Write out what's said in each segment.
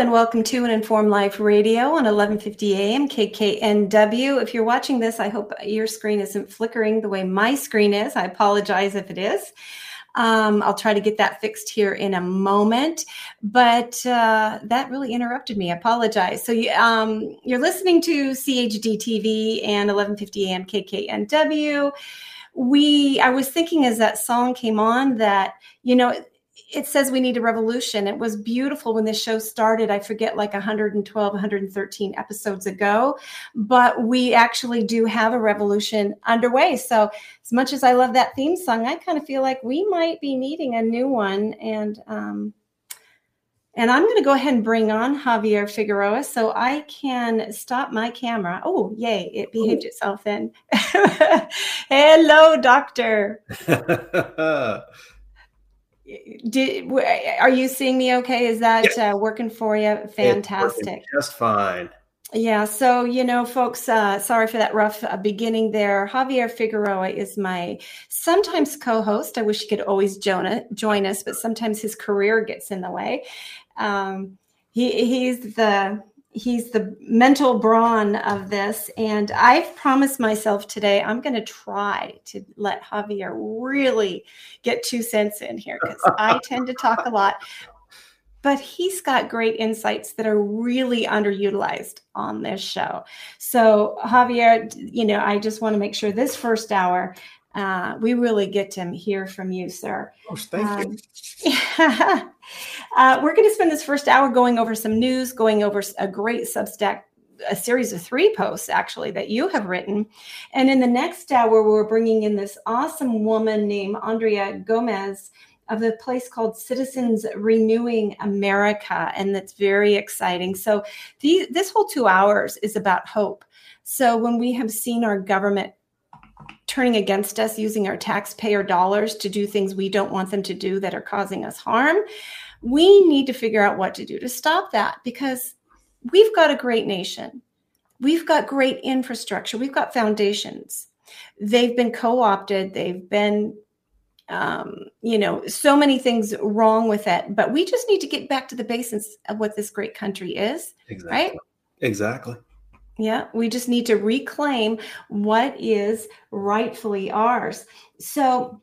And welcome to an Informed Life Radio on 1150 AM KKNW. If you're watching this, I hope your screen isn't flickering the way my screen is. I apologize if it is. Um, I'll try to get that fixed here in a moment, but uh, that really interrupted me. I apologize. So you, um, you're listening to CHD TV and 1150 AM KKNW. We, I was thinking as that song came on that you know it says we need a revolution. It was beautiful when this show started. I forget like 112, 113 episodes ago, but we actually do have a revolution underway. So, as much as I love that theme song, I kind of feel like we might be needing a new one. And, um, and I'm going to go ahead and bring on Javier Figueroa so I can stop my camera. Oh, yay, it behaved itself then. Hello, doctor. Did are you seeing me okay? Is that Yes. uh, working for you? Fantastic. Just fine. Yeah. So you know, folks, uh, sorry for that rough uh, beginning there. Javier Figueroa is my sometimes co-host. I wish he could always join, join us, but sometimes his career gets in the way. Um, he he's the he's the mental brawn of this. And i've promised myself today i'm going to try to let javier really get two cents in here because i tend to talk a lot. But he's got great insights that are really underutilized on this show. So javier you know i just want to make sure this first hour uh, we really get to hear from you sir Oh, thank you. um, uh, we're going to spend this first hour going over some news, going over a great Substack, a series of three posts actually that you have written. And in the next hour, we're bringing in this awesome woman named Aundrea Gomez of the place called Citizens Renewing America. And that's very exciting. So, the, this whole two hours is about hope. So, when we have seen our government turning against us using our taxpayer dollars to do things we don't want them to do that are causing us harm. We need to figure out what to do to stop that because we've got a great nation. We've got great infrastructure. We've got foundations. They've been co-opted. They've been um, you know so many things wrong with it. But we just need to get back to the basics of what this great country is Exactly. right Exactly. Yeah, we just need to reclaim what is rightfully ours. So,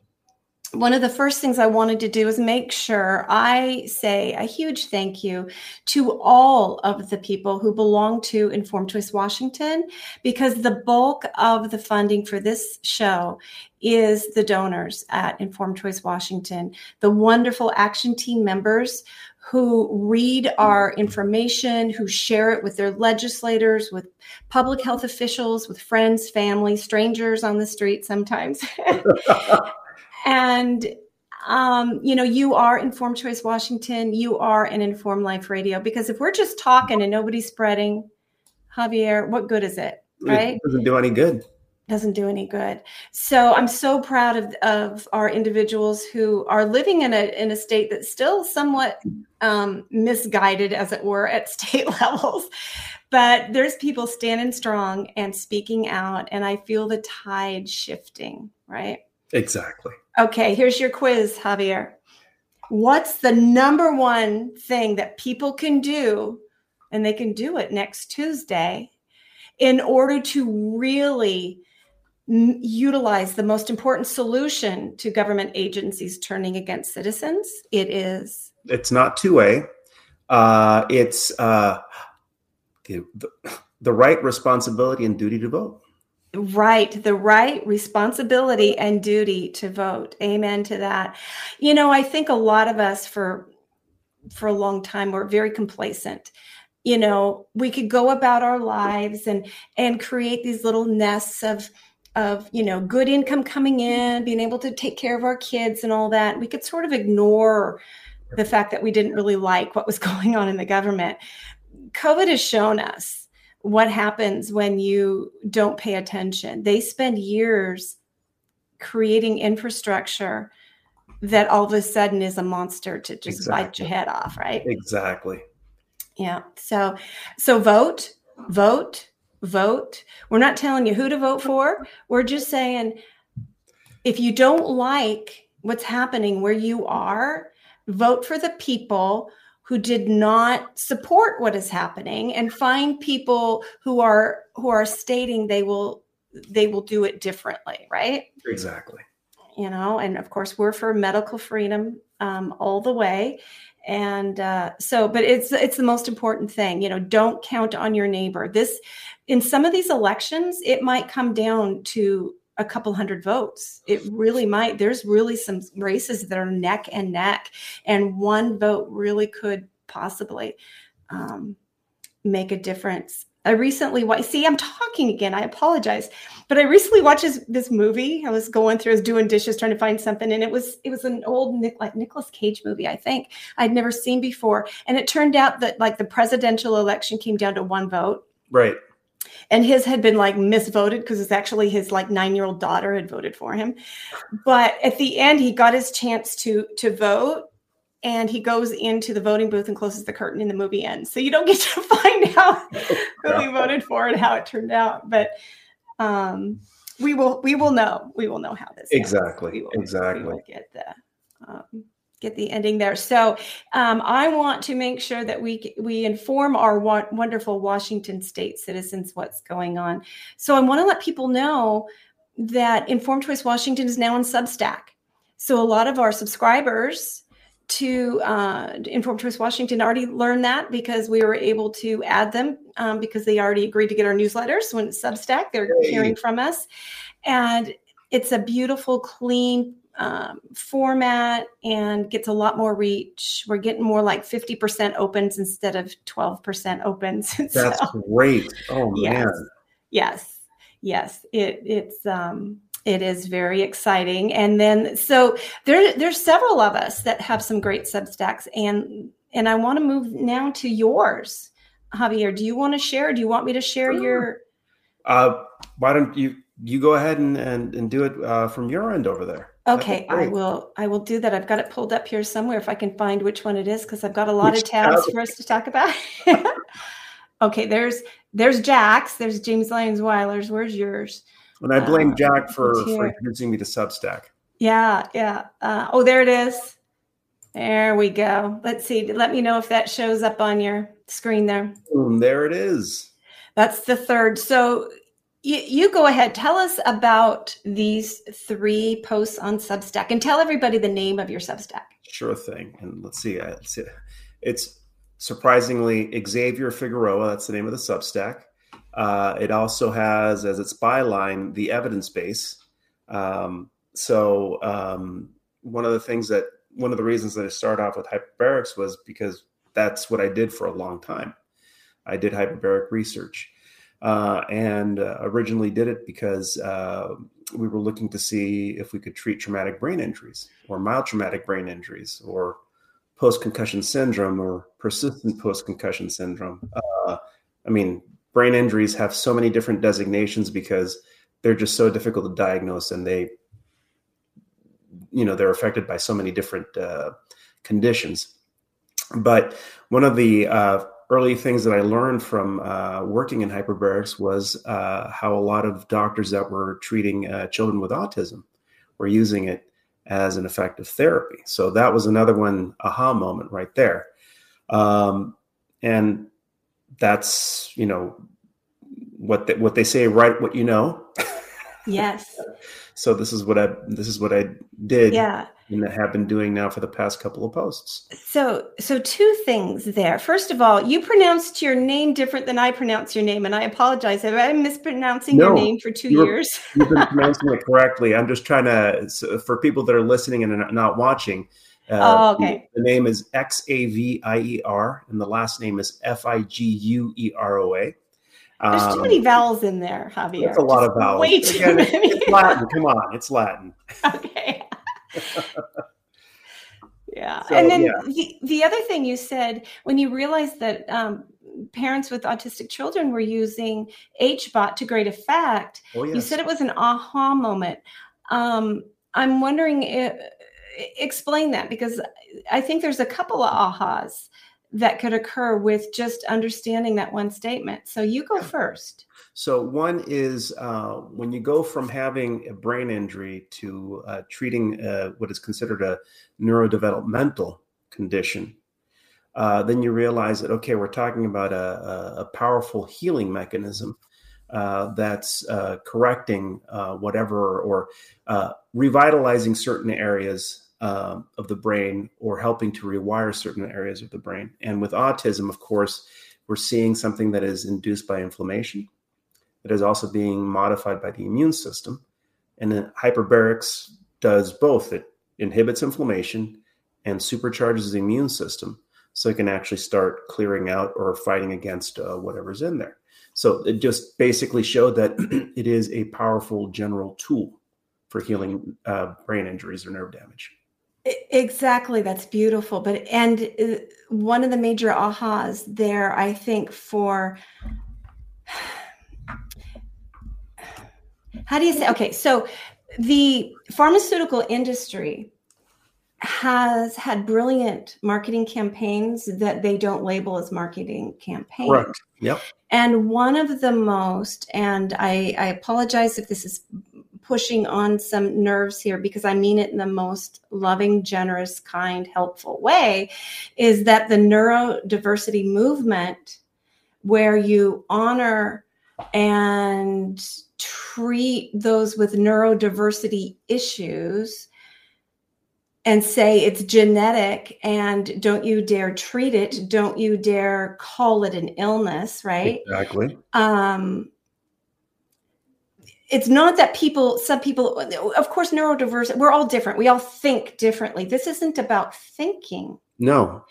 one of the first things I wanted to do is make sure I say a huge thank you to all of the people who belong to Informed Choice Washington, because the bulk of the funding for this show is the donors at Informed Choice Washington, the wonderful action team members who read our information, who share it with their legislators, with public health officials, with friends, family, strangers on the street sometimes. and um, you know, you are Informed Choice Washington. You are an Informed Life Radio because if we're just talking and nobody's spreading, Javier, what good is it? Right? It doesn't do any good. Doesn't do any good. So I'm so proud of, of our individuals who are living in a in a state that's still somewhat um, misguided, as it were, at state levels. But there's people standing strong and speaking out, and I feel the tide shifting. Right? Exactly. Okay, here's your quiz, Javier. What's the number one thing that people can do, and they can do it next Tuesday, in order to really m- utilize the most important solution to government agencies turning against citizens? It is It's not two way. Uh, it's uh, the, the the right responsibility and duty to vote. right, the right responsibility and duty to vote. Amen to that. You know, I think a lot of us for for a long time were very complacent. You know, we could go about our lives and and create these little nests of of you know good income coming mm-hmm. in, being able to take care of our kids and all that. We could sort of ignore the fact that we didn't really like what was going on in the government. COVID has shown us what happens when you don't pay attention. They spend years creating infrastructure that all of a sudden is a monster to just bite your head off, right? Exactly. Yeah. So so vote, vote, vote. We're not telling you who to vote for. We're just saying if you don't like what's happening where you are, vote for the people who did not support what is happening and find people who are who are stating they will they will do it differently, right? Exactly. you know and of course we're for medical freedom um, all the way and uh, so but it's it's the most important thing you know don't count on your neighbor this in some of these elections it might come down to a couple hundred votes it really might there's really some races that are neck and neck and one vote really could possibly um, make a difference i recently wa- see i'm talking again i apologize but I recently watched this, this movie. I was going through, I was doing dishes, trying to find something, and it was it was an old Nick, like Nicolas Cage movie, I think I'd never seen before. And it turned out that like the presidential election came down to one vote, Right. And his had been like misvoted because it's actually his like nine year old daughter had voted for him. But at the end, he got his chance to to vote. And he goes into the voting booth and closes the curtain, and the movie ends. So you don't get to find out who he voted for and how it turned out. But um, we will we will know we will know how this. Exactly. We will, we Exactly. get the um, get the ending there. So um, I want to make sure that we we inform our wa- wonderful Washington State citizens what's going on. So I want to let people know that Informed Choice Washington is now on Substack. So a lot of our subscribers to uh, Informed Choice Washington already learned that because we were able to add them um, because they already agreed to get our newsletters when it's Substack. They're hearing from us, and it's a beautiful, clean um, format and gets a lot more reach. We're getting more like fifty percent opens instead of twelve percent opens. That's So- great. Oh Yes. man. yes yes it it's um it is very exciting and then so there there's several of us that have some great substacks and and i want to move now to yours javier do you want to share do you want me to share Sure. your Uh, why don't you you go ahead and and, and do it uh, from your end over there? Okay i will i will do that i've got it pulled up here somewhere if i can find which one it is because i've got a lot Which of tabs tab? for us to talk about okay there's there's jack's there's james lyons weiler's where's yours And I blame Uh, Jack for, for introducing me to Substack. Yeah, yeah. Uh, oh, there it is. There we go. Let's see. Let me know if that shows up on your screen there. Boom, there it is. That's the third. So you, you go ahead. Tell us about these three posts on Substack and tell everybody the name of your Substack. Sure thing. And let's see. uh, Let's see. It's surprisingly Xavier Figueroa. That's the name of the Substack. Uh, it also has as its byline the evidence base. Um, so um, one of the things that one of the reasons that I started off with hyperbarics was because that's what I did for a long time. I did hyperbaric research, uh, and uh, originally did it because uh, we were looking to see if we could treat traumatic brain injuries or mild traumatic brain injuries or post concussion syndrome or persistent post concussion syndrome. Uh, I mean, brain injuries have so many different designations because they're just so difficult to diagnose and they, you know, they're affected by so many different uh, conditions. But one of the uh, early things that I learned from uh, working in hyperbarics was uh, how a lot of doctors that were treating uh, children with autism were using it as an effective therapy. So that was another one aha moment right there. Um, and that's you know what they, what they say write what you know. Yes. So this is what I this is what I did Yeah. And have been doing now for the past couple of posts. So, so two things there. First of all, you pronounced your name different than I pronounce your name, and I apologize. Have I been mispronouncing your name for two years? You've been pronouncing it correctly. I'm just trying to so for people that are listening and are not watching. Uh, Oh, okay. The, the name is X A V I E R, and the last name is F I G U E R O A. There's too Um, many vowels in there, Javier. That's a lot Just of vowels. Way too Again, many. It's Latin. Come on, it's Latin. okay. yeah. So, and then yeah. The, the other thing you said when you realized that um, parents with autistic children were using HBOT to great effect, Oh yes. you said it was an aha moment. Um, I'm wondering, if, explain that because I think there's a couple of ahas that could occur with just understanding that one statement. So you go first. So one is uh, when you go from having a brain injury to uh, treating uh, what is considered a neurodevelopmental condition, uh, then you realize that okay, we're talking about a, a, powerful healing mechanism uh, that's uh, correcting whatever or revitalizing certain areas um, of the brain or helping to rewire certain areas of the brain. And with autism, of course, we're seeing something that is induced by inflammation, that is also being modified by the immune system. And then hyperbarics does both. It inhibits inflammation and supercharges the immune system so it can actually start clearing out or fighting against uh, whatever's in there. So it just basically showed that it is a powerful general tool for healing uh, brain injuries or nerve damage. Exactly, that's beautiful. But and uh, one of the major ahas there, I think, for how do you say? Okay, so the pharmaceutical industry has had brilliant marketing campaigns that they don't label as marketing campaigns. Correct. Yep. And one of the most, and I, I apologize if this is pushing on some nerves here because I mean it in the most loving, generous, kind, helpful way, is that the neurodiversity movement, where you honor and treat those with neurodiversity issues and say it's genetic and don't you dare treat it don't you dare call it an illness right Exactly. um it's not that people some people of course neurodiverse we're all different we all think differently this isn't about thinking No.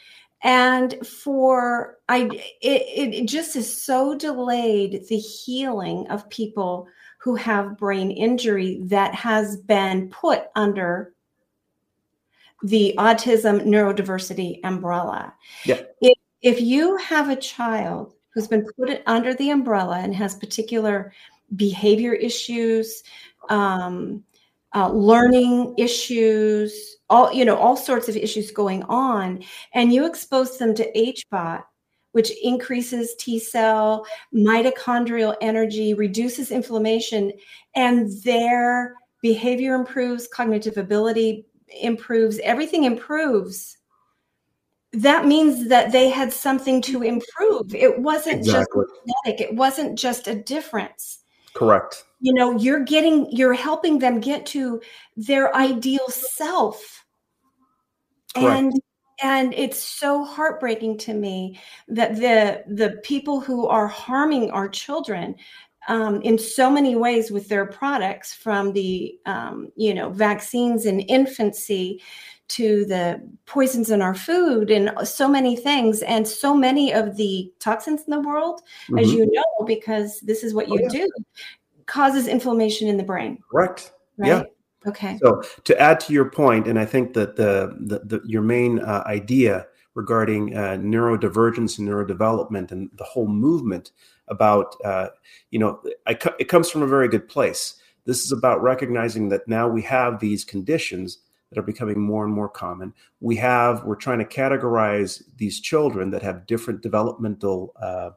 And for i it, it just is so delayed the healing of people who have brain injury that has been put under the autism neurodiversity umbrella Yeah. if, if you have a child who's been put under the umbrella and has particular behavior issues um, uh, learning issues all you know all sorts of issues going on. And you expose them to hbot which increases t cell mitochondrial energy reduces inflammation and their behavior improves cognitive ability improves everything improves. That means that they had something to improve. It wasn't Exactly. just genetic. It wasn't just a difference. Correct. You know you're getting you're helping them get to their ideal self Correct. and and it's so heartbreaking to me that the the people who are harming our children um, in so many ways with their products from the um, you know vaccines in infancy to the poisons in our food and so many things and so many of the toxins in the world as Mhm. you know because this is what Oh, you yeah. do causes inflammation in the brain Correct. right Yeah. okay So to add to your point, and I think that the, the, the your main uh, idea regarding uh, neurodivergence and neurodevelopment and the whole movement about uh, you know I, co- it comes from a very good place. This is about recognizing that now we have these conditions that are becoming more and more common. We have we're trying to categorize these children that have different developmental uh,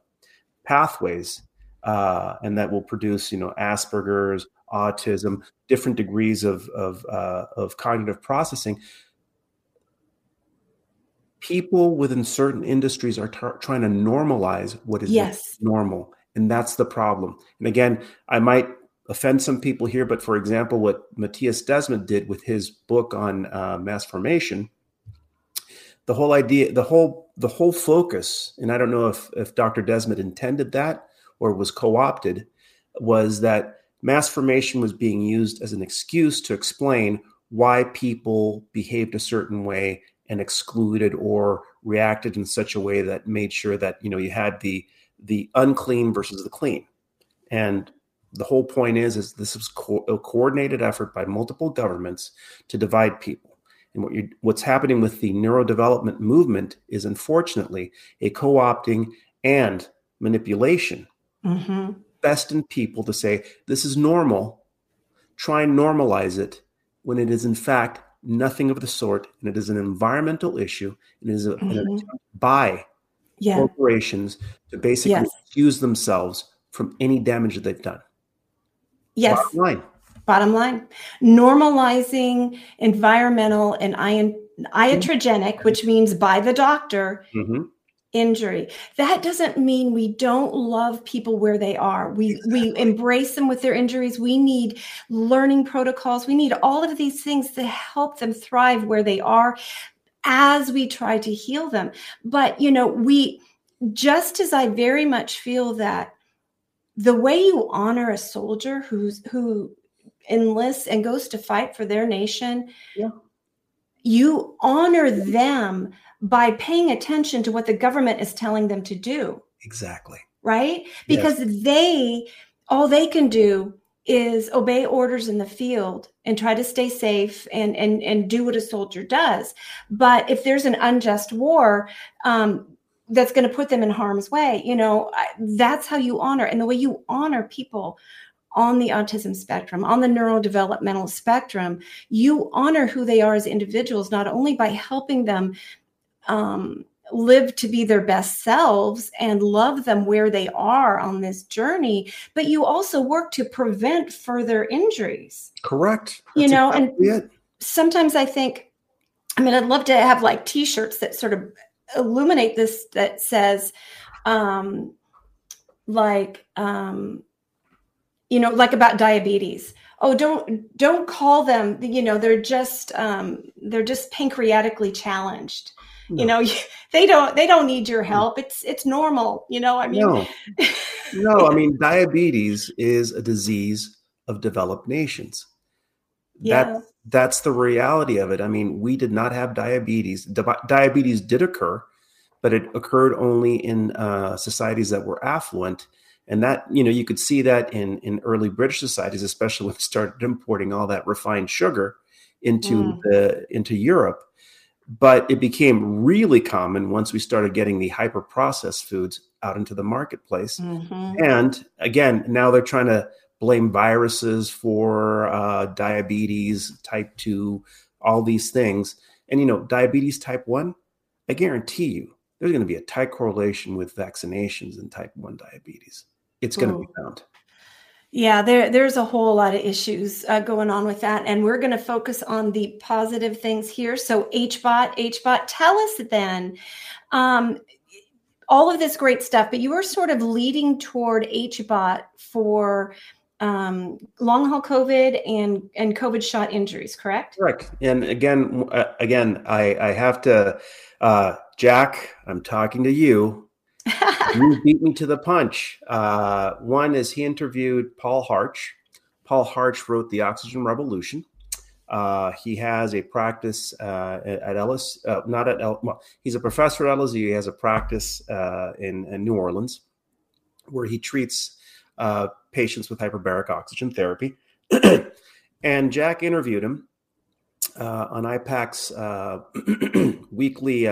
pathways, uh, and that will produce you know Asperger's, autism, different degrees of of, uh, of cognitive processing. People within certain industries are tar- trying to normalize what is yes normal, and that's the problem. And again, I might offend some people here, but for example, what Matthias Desmet did with his book on uh, mass formation, the whole idea, the whole the whole focus, and I don't know if if Dr. Desmet intended that or was co-opted, was that mass formation was being used as an excuse to explain why people behaved a certain way and excluded or reacted in such a way that made sure that you know you had the the unclean versus the clean. And the whole point is is this is co- a coordinated effort by multiple governments to divide people. And what you what's happening with the neurodevelopment movement is unfortunately a co-opting and manipulation hmm best in people to say this is normal try and normalize it when it is in fact nothing of the sort, and it is an environmental issue, and it is a, an Mhm. attempt by Yeah. corporations to basically Yes. excuse themselves from any damage that they've done. Yes. Bottom line. Bottom line, normalizing environmental and ion, iatrogenic, which means by the doctor, Mhm. Injury. That doesn't mean we don't love people where they are. We we embrace them with their injuries. We need learning protocols. We need all of these things to help them thrive where they are as we try to heal them. But you know, we just as I very much feel that the way you honor a soldier who's who enlists and goes to fight for their nation, Yeah. you honor them by paying attention to what the government is telling them to do, Exactly. right? Because they all they can do is obey orders in the field and try to stay safe and and and do what a soldier does. But if there's an unjust war, um, that's going to put them in harm's way, you know, that's how you honor, and the way you honor people on the autism spectrum, on the neurodevelopmental spectrum, you honor who they are as individuals, not only by helping them um, live to be their best selves and love them where they are on this journey, but you also work to prevent further injuries. Correct. You That's know, and- exactly it. Sometimes I think, I mean, I'd love to have like t shirts that sort of illuminate this that says, um, like, um, you know, like about diabetes. Oh, don't don't call them. You know, they're just um, they're just pancreatically challenged. You know, they don't they don't need your help. It's it's normal. You know, I mean, no, no. I mean, diabetes is a disease of developed nations. Yeah. That that's the reality of it. I mean, we did not have diabetes. Di- diabetes did occur, but it occurred only in uh, societies that were affluent, and that you know you could see that in in early British societies, especially when they started importing all that refined sugar into Mm. the into Europe. But it became really common once we started getting the hyper processed foods out into the marketplace. Mhm. And again, now they're trying to blame viruses for uh, diabetes, type 2, all these things. And, you know, diabetes type 1, I guarantee you there's going to be a tight correlation with vaccinations and type 1 diabetes. It's going to be found. Yeah, there there's a whole lot of issues uh, going on with that, and we're going to focus on the positive things here. So HBot, HBot, tell us then. Um, all of this great stuff, but you were sort of leading toward HBot for um, long haul COVID and and COVID shot injuries, correct? Correct. And again, uh, again, I, I have to, uh, Jack, I'm talking to you. You beat me to the punch. Uh, one is he interviewed Paul Harch. Paul Harch wrote The Oxygen Revolution. Uh, he has a practice uh, at Ellis, uh, not at El, well, he's a professor at LSU. He has a practice uh, in, in New Orleans where he treats uh, patients with hyperbaric oxygen therapy. and Jack interviewed him on IPAK's weekly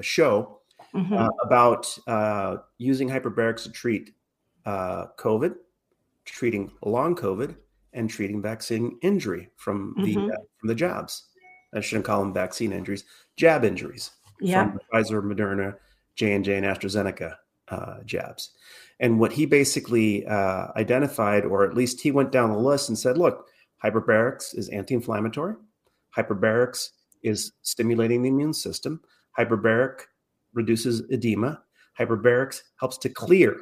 show Mhm. uh, about uh, using hyperbarics to treat uh, COVID, treating long COVID, and treating vaccine injury from the Mhm. uh, from the jabs. I shouldn't call them vaccine injuries, jab injuries yeah. from the Pfizer, Moderna, J and J, and AstraZeneca uh, jabs. And what he basically uh, identified, or at least he went down the list and said, "Look, hyperbarics is anti-inflammatory. Hyperbarics is stimulating the immune system. Hyperbaric reduces edema. Hyperbarics helps to clear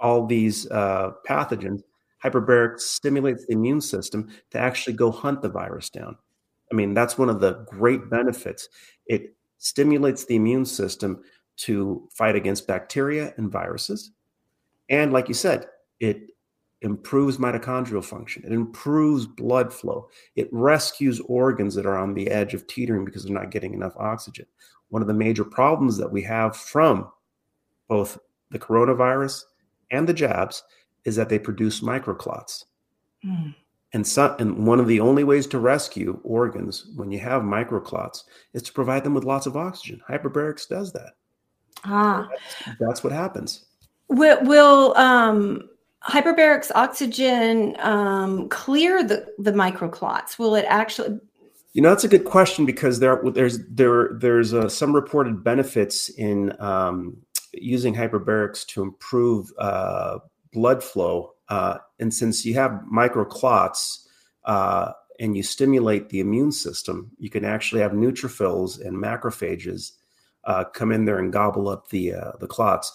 all these uh, pathogens. Hyperbarics stimulates the immune system to actually go hunt the virus down. I mean, that's one of the great benefits. It stimulates the immune system to fight against bacteria and viruses. And like you said, it improves mitochondrial function, it improves blood flow, it rescues organs that are on the edge of teetering because they're not getting enough oxygen. One of the major problems that we have from both the coronavirus and the jabs is that they produce microclots. Mm. And, some, and one of the only ways to rescue organs when you have microclots is to provide them with lots of oxygen. Hyperbarics does that. Ah. That's what happens. Will, will um hyperbaric's oxygen um, clear the the microclots? Will it actually? You know, that's a good question because there there's there there's uh, some reported benefits in um, using hyperbarics to improve uh, blood flow. Uh, and since you have microclots uh, and you stimulate the immune system, you can actually have neutrophils and macrophages uh, come in there and gobble up the uh, the clots.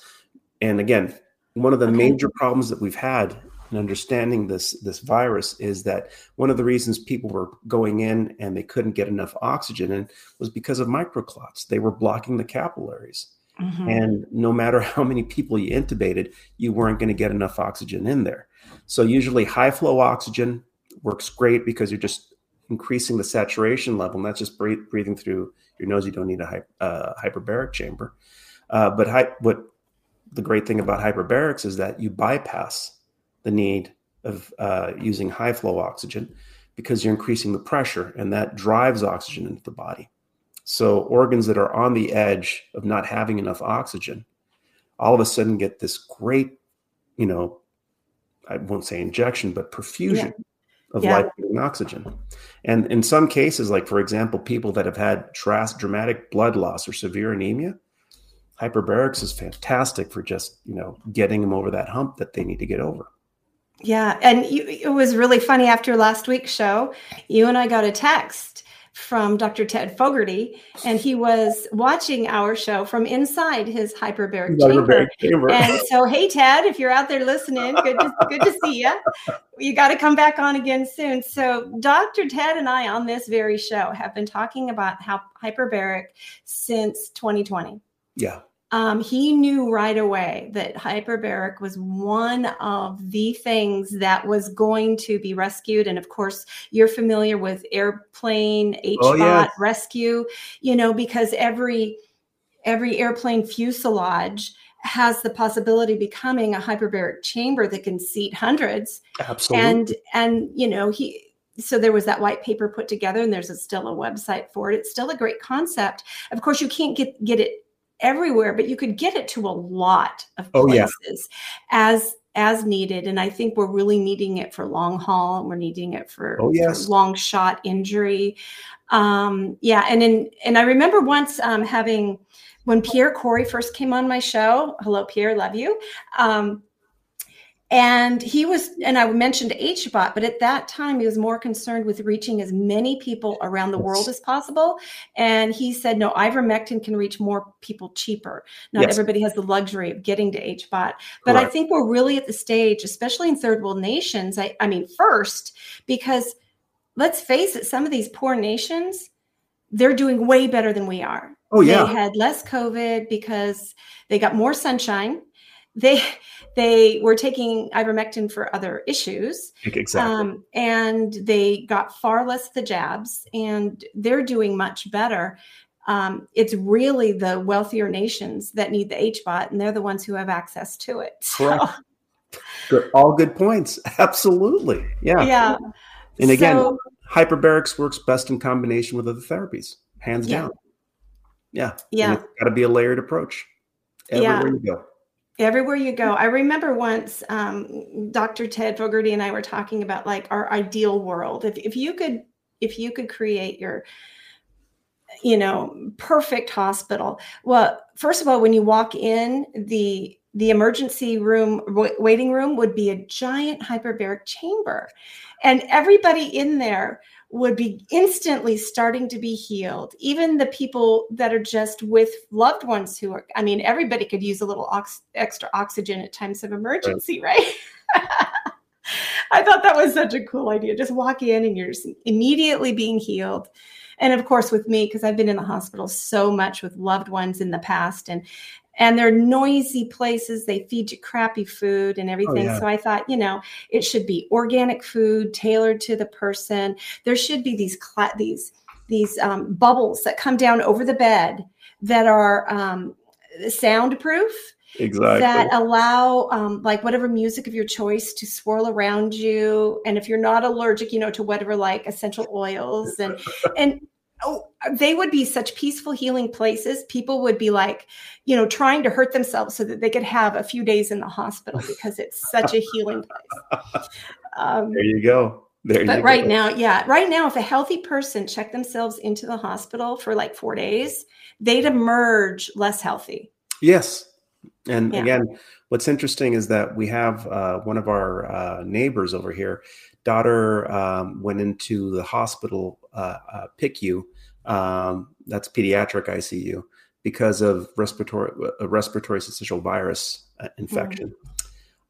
And again, one of the Okay. major problems that we've had in understanding this this virus is that one of the reasons people were going in and they couldn't get enough oxygen in was because of microclots. They were blocking the capillaries. Mhm. And no matter how many people you intubated, you weren't going to get enough oxygen in there. So usually high flow oxygen works great because you're just increasing the saturation level, and that's just breath- breathing through your nose. You don't need a uh, hyperbaric chamber. Uh, but what the great thing about hyperbarics is that you bypass the need of uh, using high flow oxygen because you're increasing the pressure, and that drives oxygen into the body. So organs that are on the edge of not having enough oxygen, all of a sudden get this great, you know, I won't say injection, but perfusion of Yeah. life-giving oxygen. And in some cases, like for example, people that have had dramatic blood loss or severe anemia, hyperbarics is fantastic for just you know getting them over that hump that they need to get over. Yeah, and you, it was really funny after last week's show. You and I got a text from Dr. Ted Fogarty, and he was watching our show from inside his hyperbaric chamber. Chamber. And so, hey Ted, if you're out there listening, good to, good to see you. You got to come back on again soon. So, Dr. Ted and I on this very show have been talking about how hyperbaric since 2020 yeah, um, he knew right away that hyperbaric was one of the things that was going to be rescued. And of course, you're familiar with airplane HBOT Oh, yes. rescue, you know, because every every airplane fuselage has the possibility of becoming a hyperbaric chamber that can seat hundreds absolutely. and and you know he so there was that white paper put together and there's a, still a website for it it's still a great concept of course you can't get get it everywhere but you could get it to a lot of Oh, yeah. places as as needed and i think we're really needing it for long haul and we're needing it for, Oh, for yes. long shot injury um yeah and in and i remember once um having when Pierre Kory first came on my show hello pierre love you um and he was, and I mentioned HBOT, but at that time he was more concerned with reaching as many people around the world as possible. And he said, no, ivermectin can reach more people cheaper. Not Yes. everybody has the luxury of getting to HBOT. But I think we're really at the stage, especially in third world nations. I, I mean, first, because let's face it, some of these poor nations, they're doing way better than we are. oh yeah, They had less COVID because they got more sunshine. They they were taking ivermectin for other issues, exactly. um, and they got far less the jabs, and they're doing much better. Um, it's really the wealthier nations that need the HBOT, and they're the ones who have access to it. So, Correct. All good points. Absolutely. Yeah. yeah. And again, So- hyperbarics works best in combination with other therapies, hands Yeah. down. Yeah. Yeah. it's got to be a layered approach Yeah. everywhere you go. Everywhere you go. I remember once um, dr ted fogarty and i were talking about like our ideal world. If, if you could if you could create your you know perfect hospital well first of all when you walk in the the emergency room wa- waiting room would be a giant hyperbaric chamber. And everybody in there would be instantly starting to be healed. Even the people that are just with loved ones who are i mean everybody could use a little ox- extra oxygen at times of emergency right, i thought that was such a cool idea. Just walk in and you're immediately being healed. And of course with me because i've been in the hospital so much with loved ones in the past and and they're noisy places they feed you crappy food and everything yeah. so i thought you know it should be organic food tailored to the person there should be these cla- these these um, bubbles that come down over the bed that are um, soundproof Exactly. that allow um, like whatever music of your choice to swirl around you and if you're not allergic you know to whatever like essential oils and and oh, they would be such peaceful healing places. People would be like, you know, trying to hurt themselves so that they could have a few days in the hospital because it's such a healing place. Um, There you go. There but you right go. now, yeah, right now, if a healthy person checked themselves into the hospital for like four days, they'd emerge less healthy. Yes. And Yeah. again, what's interesting is that we have uh, one of our uh, neighbors over here. Daughter um, went into the hospital, uh, uh, PICU, um, that's pediatric ICU, because of respiratory a respiratory syncytial virus uh, infection.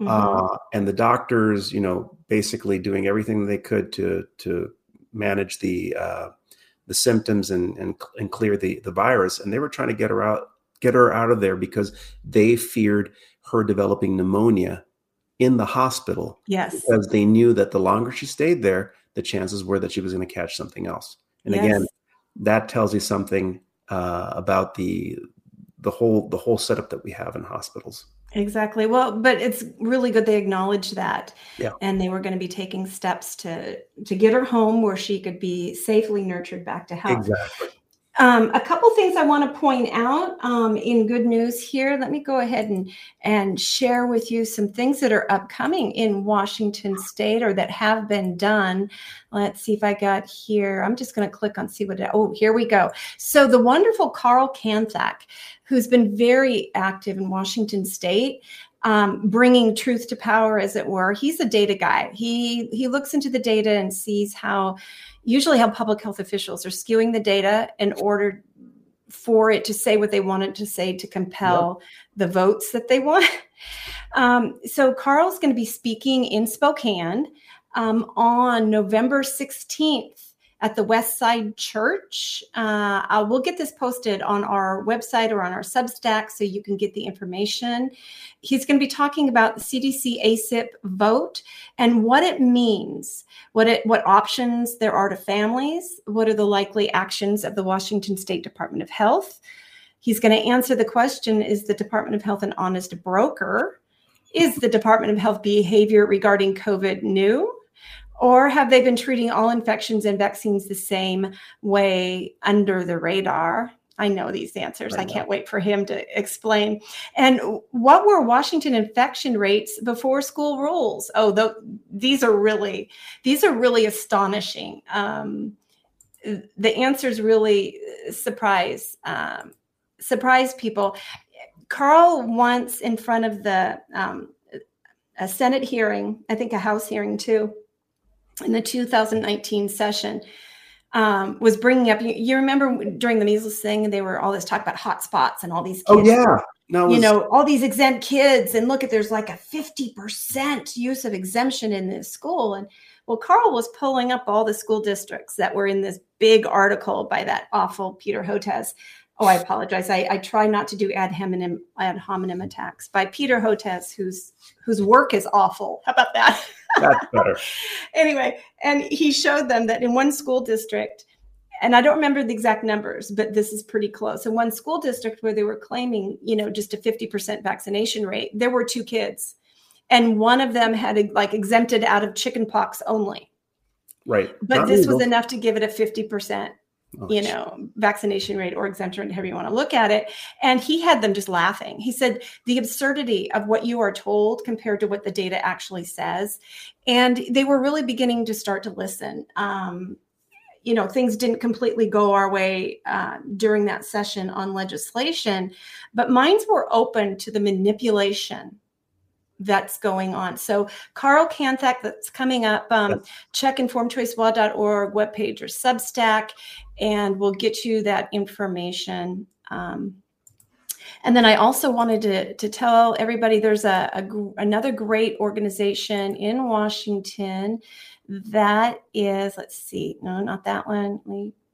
Mhm. Uh, and the doctors, you know, basically doing everything they could to to manage the uh, the symptoms and, and and clear the the virus. And they were trying to get her out get her out of there because they feared her developing pneumonia in the hospital yes. because they knew that the longer she stayed there, the chances were that she was going to catch something else. And Yes. again, that tells you something uh, about the the whole the whole setup that we have in hospitals. Exactly. Well, but it's really good they acknowledged that. Yeah. And they were going to be taking steps to to get her home where she could be safely nurtured back to health. Exactly. Um, a couple things I want to point out um, in good news here. Let me go ahead and and share with you some things that are upcoming in Washington State or that have been done. Let's see if I got here. I'm just going to click on see what. It, oh, here we go. So the wonderful Carl Kanthak, who's been very active in Washington State. Um, bringing truth to power, as it were. He's a data guy. He he looks into the data and sees how usually how public health officials are skewing the data in order for it to say what they want it to say to compel the votes that they want. Um, so Carl's going to be speaking in Spokane um, on November 16th at the West Side Church. Uh, I will get this posted on our website or on our Substack so you can get the information. He's going to be talking about the CDC ACIP vote and what it means what it what options there are to families what are the likely actions of the washington state department of health he's going to answer the question is the department of health an honest broker is the department of health behavior regarding covid new or have they been treating all infections and vaccines the same way under the radar? I know these answers. I I can't wait for him to explain. And what were washington infection rates before school rules? Oh th- these are really these are really astonishing. Um, the answers really surprise um, surprise people. Carl once in front of the um, a senate hearing i think a house hearing too in the 2019 session um, was bringing up you, you remember during the measles thing they were all this talk about hot spots and all these kids Oh yeah. No, it you know all these exempt kids and look at there's like a 50% use of exemption in this school and well carl was pulling up all the school districts that were in this big article by that awful peter hotez oh i apologize i, I try not to do ad hominem ad hominem attacks by peter hotez whose whose work is awful how about that that's better. anyway, and he showed them that in one school district, and I don't remember the exact numbers, but this is pretty close. In one school district where they were claiming, you know, just a 50% vaccination rate, there were two kids. And one of them had like exempted out of chickenpox only. Right. But Not this was enough to give it a 50% Oh, you know, vaccination rate or exemption rate, however you want to look at it. And he had them just laughing. He said the absurdity of what you are told compared to what the data actually says. And they were really beginning to start to listen. Um, you know, things didn't completely go our way uh, during that session on legislation, but minds were open to the manipulation that's going on. So Carl Kanthak, that's coming up. Um, check informedchoicelaw.org webpage or Substack, and we'll get you that information. Um, and then I also wanted to, to tell everybody there's a, a another great organization in Washington that is, let's see, no, not that one.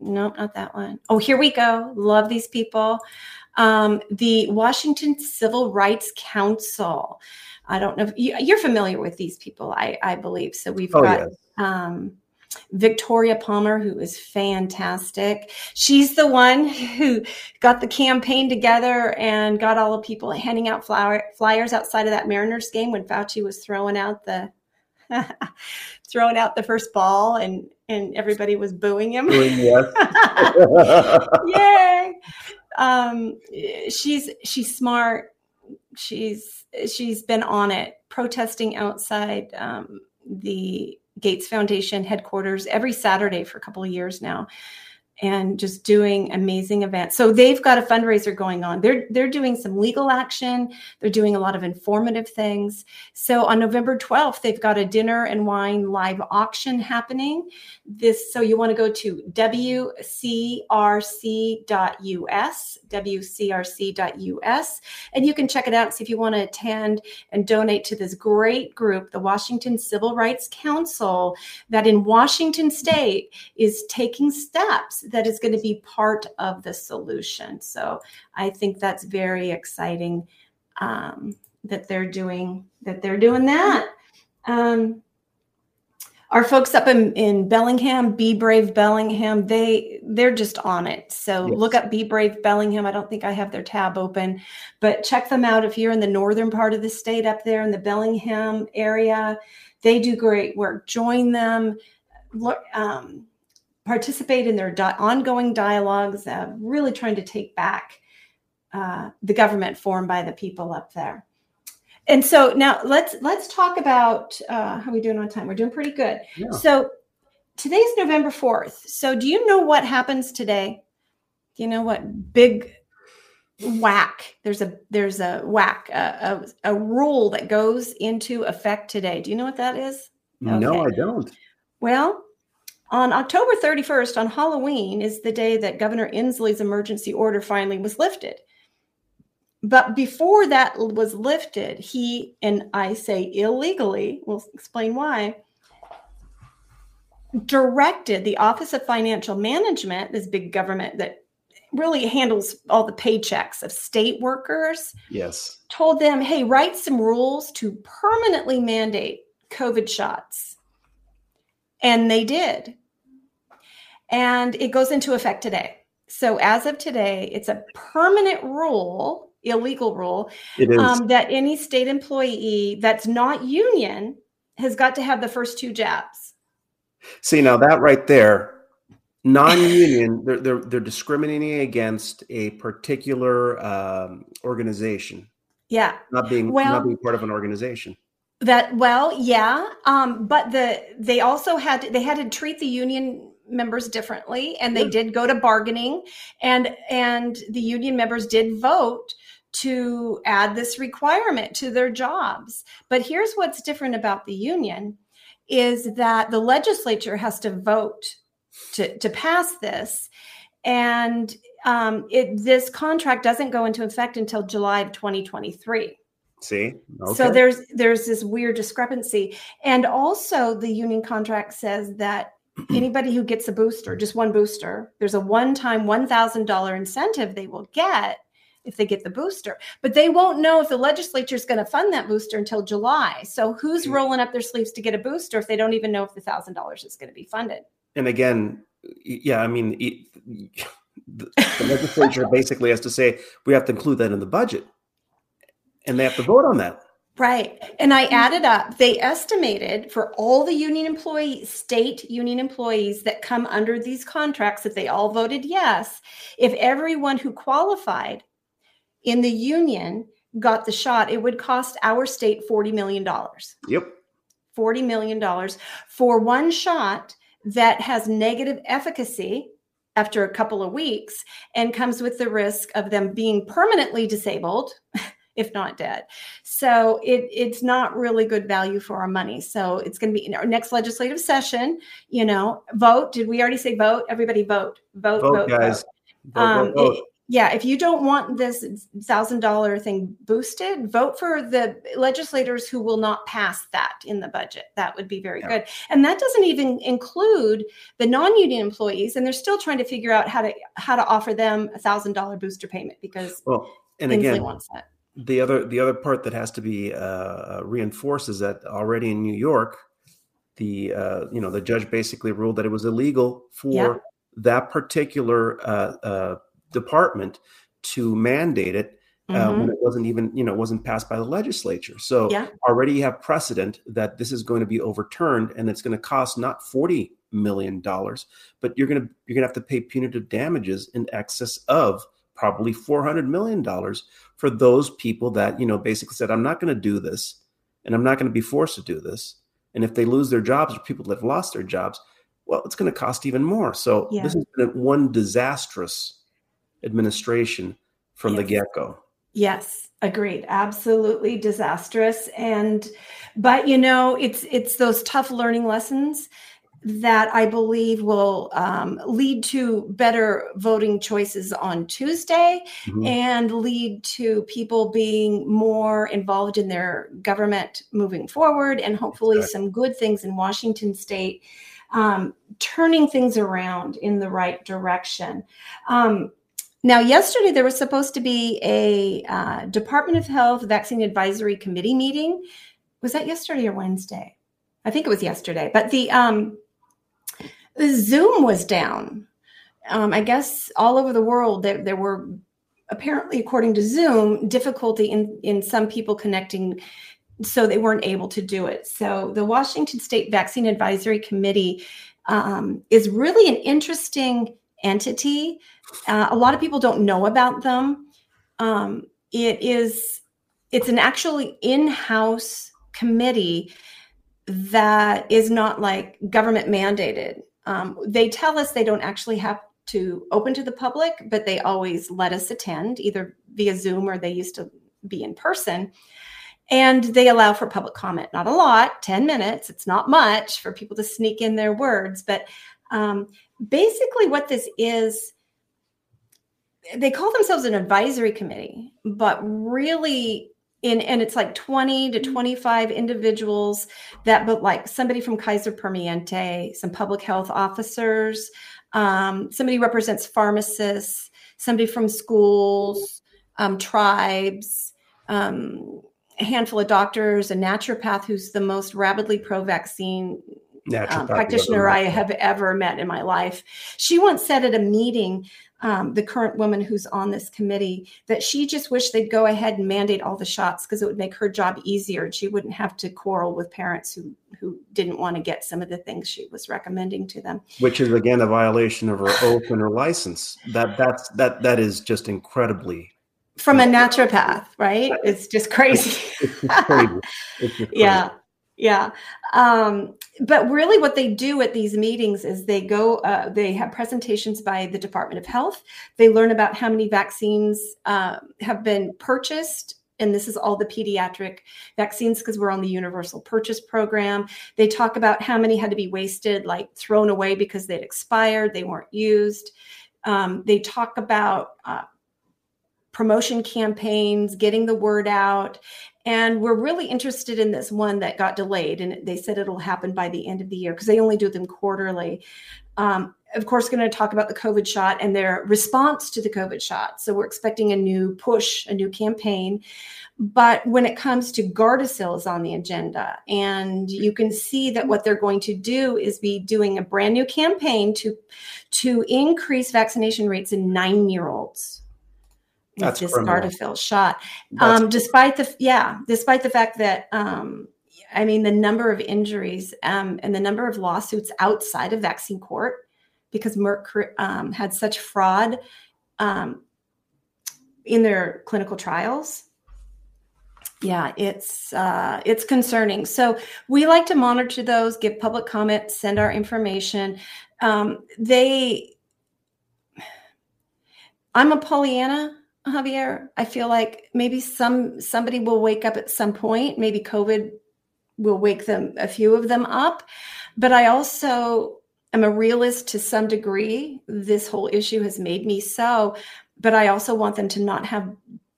No, not that one. Oh, here we go. Love these people. Um, the Washington Civil Rights Council. I don't know if you, you're familiar with these people, I, I believe. So we've Oh got yes. um, Victoria Palmer, who is fantastic. She's the one who got the campaign together and got all the people handing out flower, flyers outside of that Mariners game when Fauci was throwing out the throwing out the first ball and and everybody was booing him. Yes. Yay! Um, she's she's smart. She's she's been on it, protesting outside um, the Gates Foundation headquarters every Saturday for a couple of years now, and just doing amazing events. So they've got a fundraiser going on. They're they're doing some legal action. They're doing a lot of informative things. So on November 12th, they've got a dinner and wine live auction happening. This so you want to go to wcrc.us, wcrc.us, and you can check it out see if you want to attend and donate to this great group, the Washington Civil Rights Council, that in Washington State is taking steps that is going to be part of the solution. So I think that's very exciting um, that they're doing that they're doing that. Um, our folks up in, in Bellingham, Be Brave Bellingham, they they're just on it. So Yes. look up Be Brave Bellingham. I don't think I have their tab open, but check them out if you're in the northern part of the state up there in the Bellingham area. They do great work. Join them. Look, um, participate in their di- ongoing dialogues, uh, really trying to take back uh, the government formed by the people up there. And so now let's let's talk about uh, how we doing on time. We're doing pretty good. Yeah. So today's November fourth. So do you know what happens today? Do you know what big whack? There's a there's a whack a, a, a rule that goes into effect today. Do you know what that is? No, I don't. Well, on October 31st, on Halloween, is the day that Governor Inslee's emergency order finally was lifted. But before that was lifted, he, and I say illegally, we'll explain why, directed the Office of Financial Management, this big government that really handles all the paychecks of state workers, Yes. told them, hey, write some rules to permanently mandate COVID shots. And they did. And it goes into effect today. So as of today, it's a permanent rule, illegal rule, um, that any state employee that's not union has got to have the first two jabs. See now that right there, non-union, they're they're, they're discriminating against a particular um, organization, Yeah. not being Well- not being part of an organization. That well, yeah, um, but the they also had they had to treat the union members differently, and they Yeah. did go to bargaining, and and the union members did vote to add this requirement to their jobs. But here's what's different about the union is that the legislature has to vote to to pass this, and um, it this contract doesn't go into effect until July of 2023. See, okay. So there's there's this weird discrepancy, and also the union contract says that anybody who gets a booster, just one booster, there's a one-time one thousand dollar incentive they will get if they get the booster, but they won't know if the legislature is going to fund that booster until July. So who's Mm. rolling up their sleeves to get a booster if they don't even know if the thousand dollars is going to be funded? and again, yeah, I mean, it, the, the legislature basically has to say we have to include that in the budget, and they have to vote on that. Right. And I added up, they estimated for all the union employees, state union employees that come under these contracts, if they all voted yes, if everyone who qualified in the union got the shot, it would cost our state $40 million. Yep. $40 million for one shot that has negative efficacy after a couple of weeks and comes with the risk of them being permanently disabled if not dead so it, it's not really good value for our money so it's going to be in our next legislative session you know vote did we already say vote everybody vote vote Vote, vote, guys. vote. Um, vote, vote. it- yeah, if you don't want this thousand dollar thing boosted, vote for the legislators who will not pass that in the budget. That would be very Yeah. good. And that doesn't even include the non-union employees, and they're still trying to figure out how to how to offer them a thousand dollar booster payment because well, and Inslee again, wants that. The other the other part that has to be uh, reinforced is that already in New York, the uh, you know the judge basically ruled that it was illegal for Yeah. that particular uh, uh, department to mandate it uh, Mhm. when it wasn't even you know wasn't passed by the legislature. So Yeah. already you have precedent that this is going to be overturned, and it's going to cost not forty million dollars, but you're to you're going to have to pay punitive damages in excess of probably four hundred million dollars for those people that you know basically said, "I'm not going to do this, and I'm not going to be forced to do this." And if they lose their jobs, or people that have lost their jobs, well, it's going to cost even more. So Yeah. this has been one disastrous administration from the Yes. get go. Yes, agreed. Absolutely disastrous. And but you know, it's it's those tough learning lessons that I believe will um, lead to better voting choices on Tuesday Mhm. and lead to people being more involved in their government moving forward and hopefully Exactly. some good things in Washington state um, turning things around in the right direction. Um, now, yesterday there was supposed to be a uh, Department of Health Vaccine Advisory Committee meeting. Was that yesterday or Wednesday? I think it was yesterday. But the um, the Zoom was down. Um, I guess all over the world there, there were apparently, according to Zoom, difficulty in in some people connecting, so they weren't able to do it. So the Washington State Vaccine Advisory Committee um, is really an interesting entity. Uh, a lot of people don't know about them. Um, it is it's an actually in-house committee that is not like government mandated. Um, they tell us they don't actually have to open to the public, but they always let us attend either via Zoom or they used to be in person. And they allow for public comment, not a lot, 10 minutes. It's not much for people to sneak in their words. But um, basically, what this is, they call themselves an advisory committee, but really, in and it's like 20 to 25 individuals that, but like somebody from Kaiser Permanente, some public health officers, um, somebody represents pharmacists, somebody from schools, um, tribes, um, a handful of doctors, a naturopath who's the most rabidly pro-vaccine um, practitioner I have ever met in my life. She once said at a meeting, um, the current woman who's on this committee, that she just wished they'd go ahead and mandate all the shots because it would make her job easier and she wouldn't have to quarrel with parents who who didn't want to get some of the things she was recommending to them. which is again a violation of her oath and her license. That that's that that is just incredibly From a naturopath, right? It's just crazy. it's just crazy. It's just crazy. yeah yeah. Um, but really what they do at these meetings is they go uh, they have presentations by the department of health. They learn about how many vaccines uh, have been purchased. And this is all the pediatric vaccines because we're on the universal purchase program. They talk about how many had to be wasted like thrown away because they'd expired they weren't used. Um, they talk about uh, promotion campaigns getting the word out and we're really interested in this one that got delayed, and they said it'll happen by the end of the year because they only do them quarterly. Um, of course, going to talk about the COVID shot and their response to the COVID shot. So we're expecting a new push, a new campaign. But when it comes to Gardasil is on the agenda, and you can see that what they're going to do is be doing a brand new campaign to to increase vaccination rates in nine year olds with That's this criminal. Gardasil shot. Um, despite the yeah despite the fact that um, i mean the number of injuries um, and the number of lawsuits outside of vaccine court because merck um, had such fraud um, in their clinical trials yeah it's uh, it's concerning. So we like to monitor those give public comment send our information. Um, they i'm a pollyanna Javier, I feel like maybe some somebody will wake up at some point. Maybe COVID will wake them a few of them up. But I also am a realist to some degree. This whole issue has made me so. But I also want them to not have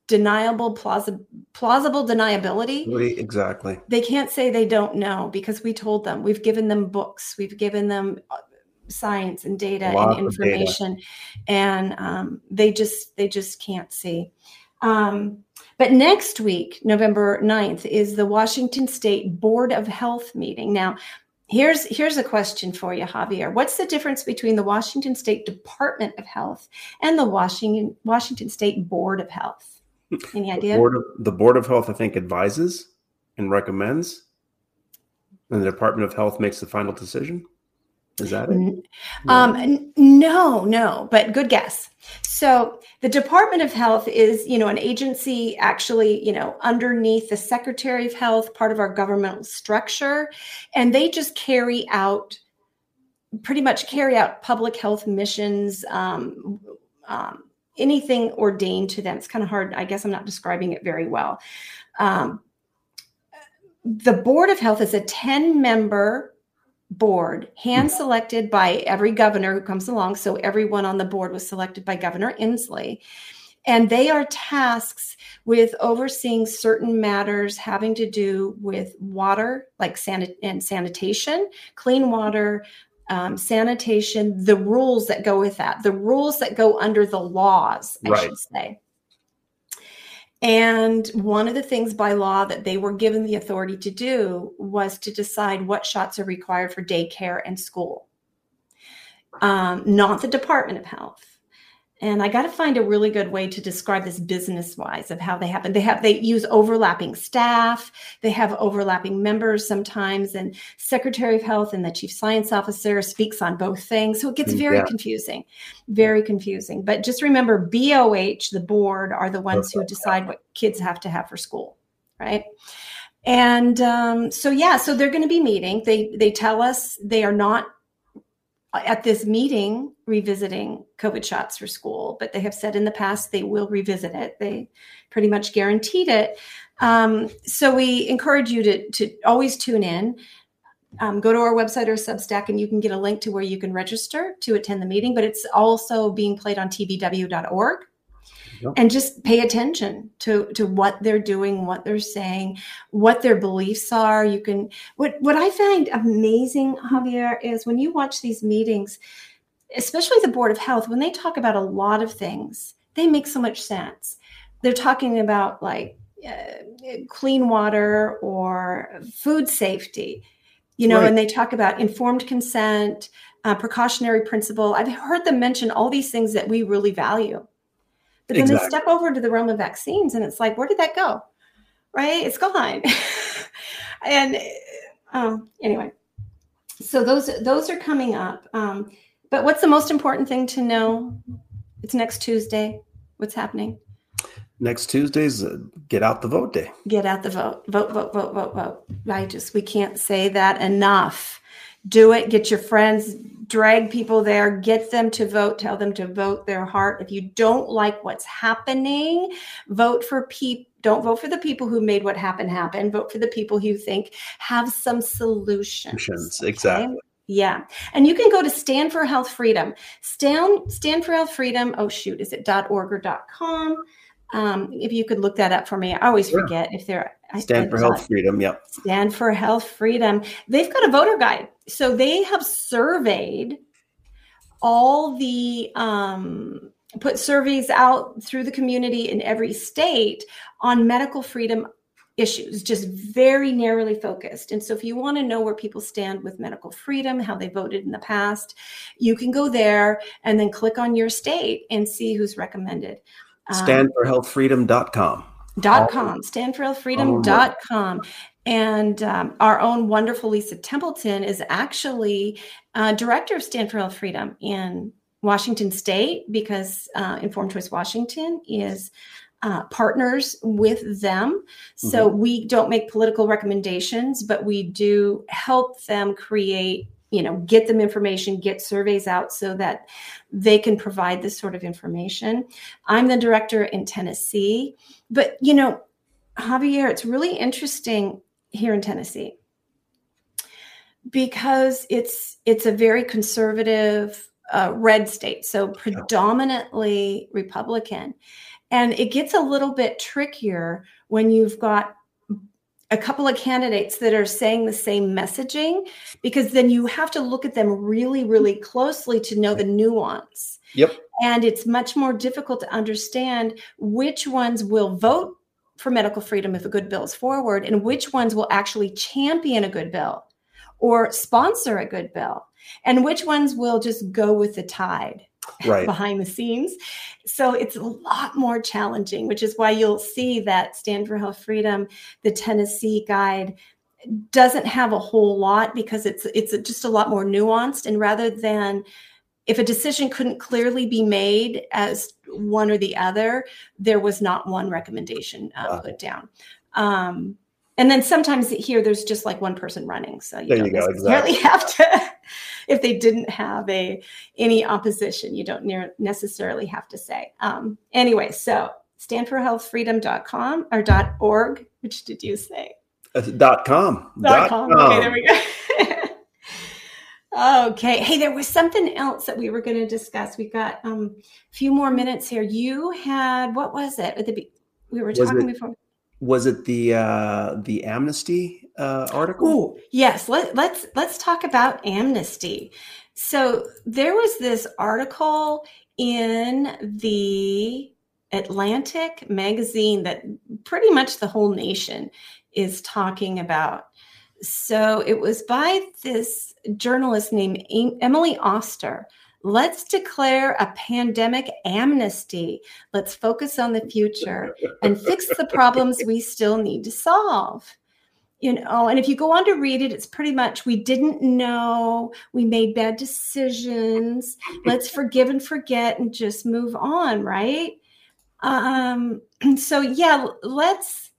deniable, plausible, plausible deniability. Exactly. They can't say they don't know because we told them. We've given them books. We've given them science and data and of data. information and um, they just they just can't see um, but next week november 9th is the washington state board of health meeting now here's here's a question for you javier what's the difference between the washington state department of health and the washington washington state board of health Any idea? The board, of, the board of health, I think, advises and recommends, and the Department of Health makes the final decision. Is that it? Um, n- no, no, but good guess. So the Department of Health is, you know, an agency actually, you know, underneath the Secretary of Health, part of our governmental structure, and they just carry out, pretty much carry out public health missions. Um, um, anything ordained to them. It's kind of hard. I guess I'm not describing it very well. Um, the Board of Health is a 10 member board, hand selected by every governor who comes along. So everyone on the board was selected by Governor Inslee. And they are tasks with overseeing certain matters having to do with water, like sanit- and sanitation, clean water, um, sanitation, the rules that go with that, the rules that go under the laws, I Right. should say. And one of the things by law that they were given the authority to do was to decide what shots are required for daycare and school, um, not the Department of Health. And I got to find a really good way to describe this business wise of how they happen. They have they use overlapping staff. They have overlapping members sometimes, and Secretary of Health and the Chief Science Officer speaks on both things. So it gets very yeah. confusing, very confusing. But just remember, BOH, the board, are the ones who decide what kids have to have for school, right? And um, so yeah, so they're going to be meeting. They they tell us they are not at this meeting revisiting COVID shots for school, but they have said in the past they will revisit it. They pretty much guaranteed it. Um, so we encourage you to, to always tune in. Um, go to our website or Substack, and you can get a link to where you can register to attend the meeting. But it's also being played on tvw.org. Yep. And just pay attention to, to what they're doing, what they're saying, what their beliefs are. You can what what I find amazing, Javier, is when you watch these meetings, especially the Board of Health, when they talk about a lot of things, they make so much sense. They're talking about like uh, clean water or food safety, you know, Right. and they talk about informed consent, uh, precautionary principle. I've heard them mention all these things that we really value. But then they step over to the realm of vaccines, and it's like, where did that go? Right? It's gone. and um, anyway, so those those are coming up. Um, but what's the most important thing to know? It's next Tuesday. What's happening? Next Tuesday's uh, get out the vote day. Get out the vote. Vote, vote, vote, vote, vote. I just we can't say that enough. Do it. Get your friends. Drag people there. Get them to vote. Tell them to vote their heart. If you don't like what's happening, vote for people. Don't vote for the people who made what happened happen. Vote for the people who you think have some solutions. Solutions, okay? exactly. Yeah. And you can go to Stand for Health Freedom. Stand, Stand for Health Freedom. Oh, shoot. Is it .org or .com? Um, if you could look that up for me. I always Sure. forget if they're I- Stand I for thought- health freedom. Yep. Stand for Health Freedom. They've got a voter guide. So they have surveyed all the um, put surveys out through the community in every state on medical freedom issues, just very narrowly focused. And so if you want to know where people stand with medical freedom, how they voted in the past, you can go there and then click on your state and see who's recommended. Um, Standforhealthfreedom.com. dot All- com standforhealthfreedom.com and um, our own wonderful lisa templeton is actually uh, director of stand for health freedom in washington state because uh, informed choice washington is uh, partners with them. So we don't make political recommendations but we do help them create you know get them information get surveys out so that they can provide this sort of information. I'm the director in tennessee but you know javier it's really interesting here in tennessee because it's it's a very conservative uh, red state. So predominantly republican and it gets a little bit trickier when you've got a couple of candidates that are saying the same messaging because then you have to look at them really really closely to know the nuance Yep. and it's much more difficult to understand which ones will vote for medical freedom if a good bill is forward and which ones will actually champion a good bill or sponsor a good bill and which ones will just go with the tide Right. behind the scenes. So it's a lot more challenging, which is why you'll see that Stand for Health Freedom, the Tennessee guide, doesn't have a whole lot because it's it's just a lot more nuanced. And rather than if a decision couldn't clearly be made as one or the other, there was not one recommendation uh, Wow. put down. Um, and then sometimes here there's just like one person running, so you There don't you go, necessarily have to. If they didn't have a any opposition, you don't near, necessarily have to say. Um, anyway, so standforhealthfreedom.com or dot .org. Which did you say? Dot com. Dot com. Okay, there we go. okay. Hey, there was something else that we were going to discuss. We got um, a few more minutes here. You had what was it? At the be- we were talking it- before. Was it the uh, the amnesty uh, article? Ooh, yes. Let, let's let's talk about amnesty. So there was this article in the Atlantic magazine that pretty much the whole nation is talking about. So it was by this journalist named Emily Oster. Let's declare a pandemic amnesty. Let's focus on the future and fix the problems we still need to solve. You know and if you go on to read it it's pretty much we didn't know. We made bad decisions. Let's forgive and forget and just move on right? Um so yeah let's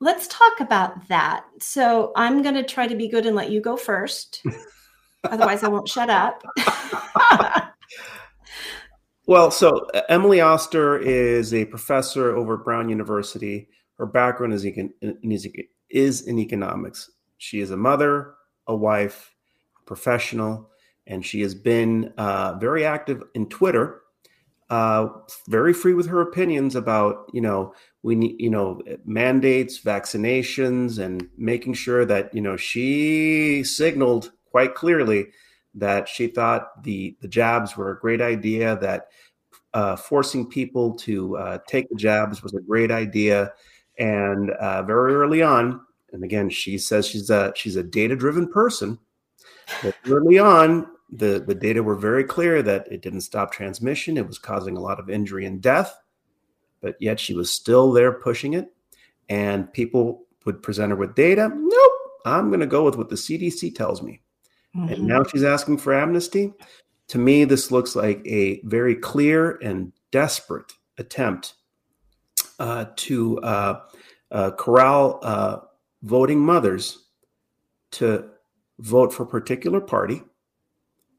let's talk about that. So i'm going to try to be good and let you go first. Otherwise i won't shut up Well, so Emily Oster is a professor over at Brown University. Her background is, econ- is in economics. She is a mother, a wife, a professional, and she has been uh, very active in Twitter, uh, very free with her opinions about, you know, we need, you know, mandates, vaccinations, and making sure that, you know, she signaled quite clearly that she thought the the jabs were a great idea that uh, forcing people to uh, take the jabs was a great idea. And uh, very early on and again she says she's a she's a data driven person but early on the the data were very clear that it didn't stop transmission it was causing a lot of injury and death but yet she was still there pushing it. And people would present her with data nope i'm going to go with what the cdc tells me and now she's asking for amnesty. To me, this looks like a very clear and desperate attempt uh, to uh, uh, corral uh, voting mothers to vote for a particular party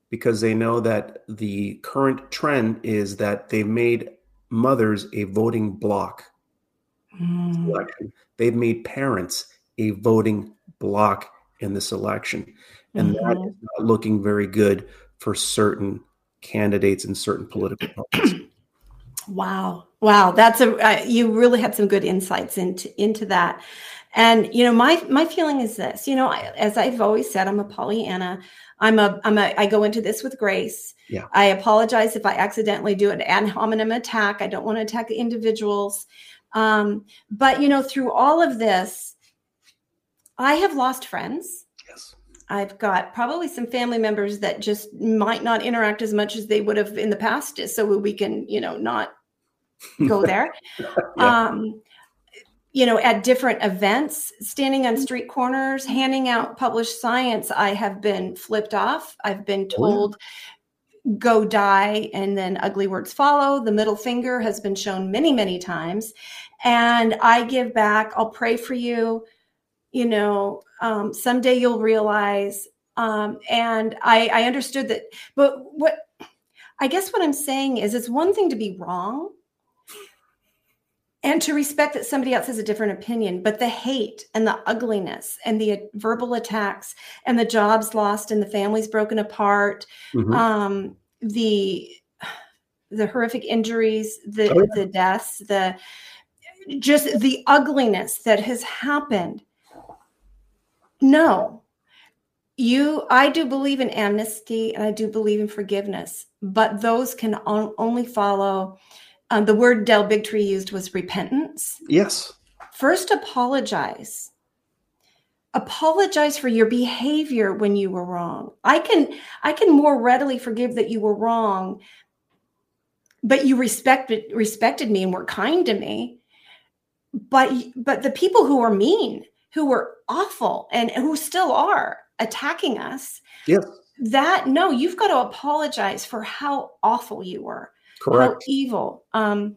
because they know that the current trend is that they've made mothers a voting block Mm. election. They've made parents a voting block in this election. And that Mhm. is not looking very good for certain candidates and certain political parties. Wow. Wow. That's a, uh, you really had some good insights into, into that. And, you know, my, my feeling is this, you know, I, as I've always said, I'm a Pollyanna. I'm a, I'm a, I go into this with grace. Yeah. I apologize if I accidentally do an ad hominem attack. I don't want to attack individuals. Um, but, you know, through all of this, I have lost friends. I've got probably some family members that just might not interact as much as they would have in the past, so we can, you know, not go there. Yeah. Um, you know, at different events, standing on street corners, handing out published science, I have been flipped off. I've been Oh, told, go die, and then ugly words follow. The middle finger has been shown many, many times. And I give back, I'll pray for you. You know, um, someday you'll realize. Um, and I, I understood that. But what I guess what I'm saying is it's one thing to be wrong and to respect that somebody else has a different opinion but the hate and the ugliness and the verbal attacks and the jobs lost and the families broken apart Mhm. um the the horrific injuries the Oh, yeah. the deaths the just the ugliness that has happened no you i do believe in amnesty and i do believe in forgiveness but those can on, only follow um, the word del bigtree used was repentance Yes. first apologize apologize for your behavior when you were wrong i can i can more readily forgive that you were wrong but you respected respected me and were kind to me. But but the people who were mean, who were awful, and who still are attacking us, Yes, that no, you've got to apologize for how awful you were, how evil, um,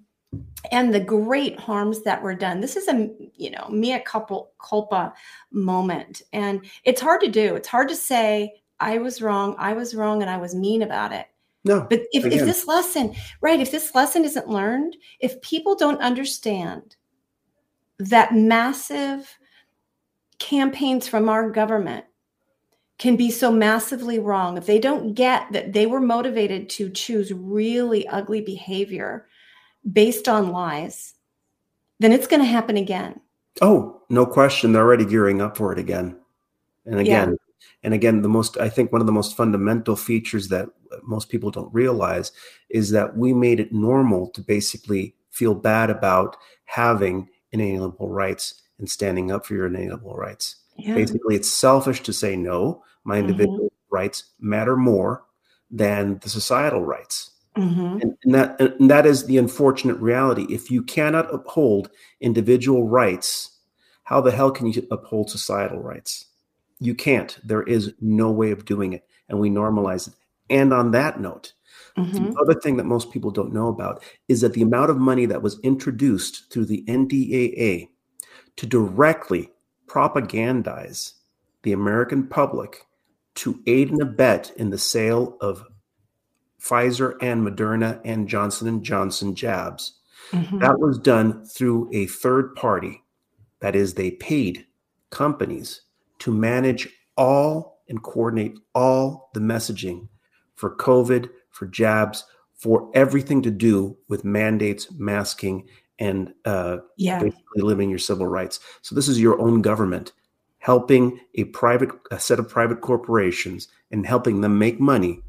and the great harms that were done. This is a you know mea culpa, culpa moment, and it's hard to do. It's hard to say I was wrong, I was wrong, and I was mean about it. No, But if, if this lesson, right, if this lesson isn't learned, if people don't understand that massive campaigns from our government can be so massively wrong, if they don't get that they were motivated to choose really ugly behavior based on lies, then it's going to happen again. Oh, no question. They're already gearing up for it again. And again, and again, the most, I think one of the most fundamental features that most people don't realize is that we made it normal to basically feel bad about having inalienable rights and standing up for your inalienable rights. Yeah. Basically, it's selfish to say no, my individual rights matter more than the societal rights. Mhm. And, and that and that is the unfortunate reality. If you cannot uphold individual rights, how the hell can you uphold societal rights? You can't. There is no way of doing it, and we normalize it. And on that note, Mhm. the other thing that most people don't know about is that the amount of money that was introduced through the NDAA to directly propagandize the American public to aid and abet in the sale of Pfizer and Moderna and Johnson and Johnson jabs. Mhm. That was done through a third party. That is, they paid companies to manage all and coordinate all the messaging for COVID, for jabs, for everything to do with mandates, masking, and uh, yeah. basically limiting your civil rights. So this is your own government helping a private a set of private corporations and helping them make money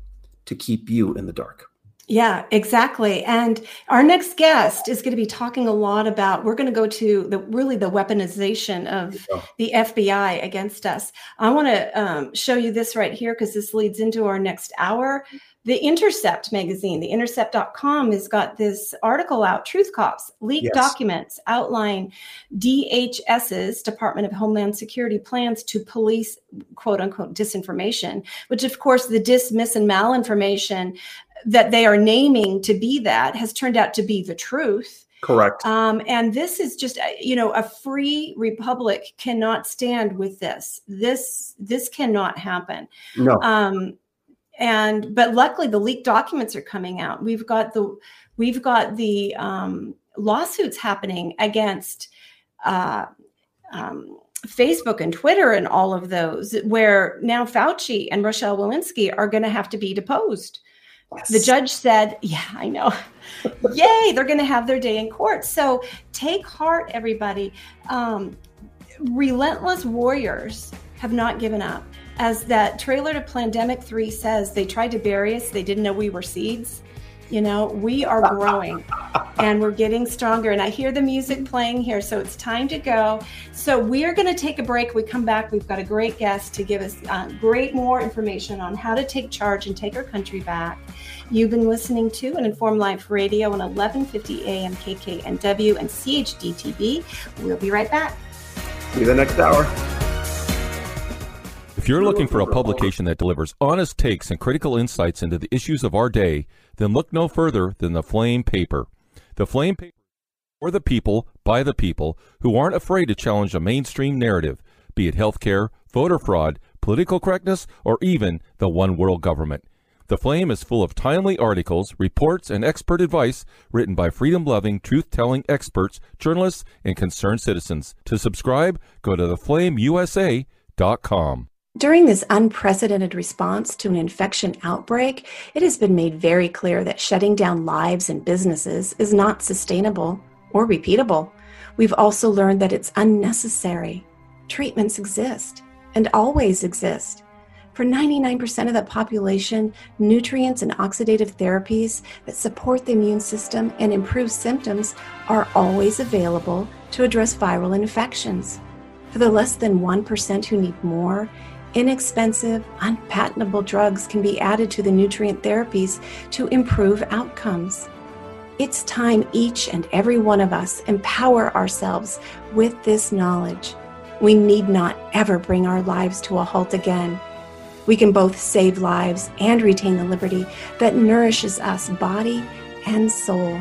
to keep you in the dark. Yeah, exactly. And our next guest is going to be talking a lot about. We're going to go to the really the weaponization of the FBI against us. I want to um, show you this right here because this leads into our next hour. The Intercept magazine, the intercept.com, has got this article out Truth Cops, leaked Yes. documents outline DHS's, Department of Homeland Security, plans to police quote unquote disinformation, which of course the dismiss and malinformation that they are naming to be that has turned out to be the truth. Correct. Um, and this is just, uh, you know, a free republic cannot stand with this. This this cannot happen. no. Um, and but luckily the leaked documents are coming out. We've got the we've got the um, lawsuits happening against uh, um, Facebook and Twitter and all of those, where now Fauci and Rochelle Walensky are going to have to be deposed. The judge said, Yeah, I know. Yay, they're going to have their day in court. So take heart, everybody. Um, relentless warriors have not given up. As that trailer to Plandemic 3 says, they tried to bury us, they didn't know we were seeds. You know, we are growing and we're getting stronger. And I hear the music playing here, so it's time to go. So we are going to take a break. We come back. We've got a great guest to give us uh, great more information on how to take charge and take our country back. You've been listening to an Informed Life Radio on 1150 AM KKNW and CHDTV. We'll be right back. See you the next hour. If you're looking for a publication that delivers honest takes and critical insights into the issues of our day, then look no further than the Flame Paper. The Flame Paper for the people, by the people, who aren't afraid to challenge a mainstream narrative, be it healthcare, voter fraud, political correctness, or even the one world government. The Flame is full of timely articles, reports, and expert advice written by freedom loving, truth telling experts, journalists, and concerned citizens. To subscribe, go to theflameusa.com. During this unprecedented response to an infection outbreak, it has been made very clear that shutting down lives and businesses is not sustainable or repeatable. We've also learned that it's unnecessary. Treatments exist and always exist. For 99% of the population, nutrients and oxidative therapies that support the immune system and improve symptoms are always available to address viral infections. For the less than 1% who need more, inexpensive, unpatentable drugs can be added to the nutrient therapies to improve outcomes. It's time each and every one of us empower ourselves with this knowledge. We need not ever bring our lives to a halt again. We can both save lives and retain the liberty that nourishes us body and soul.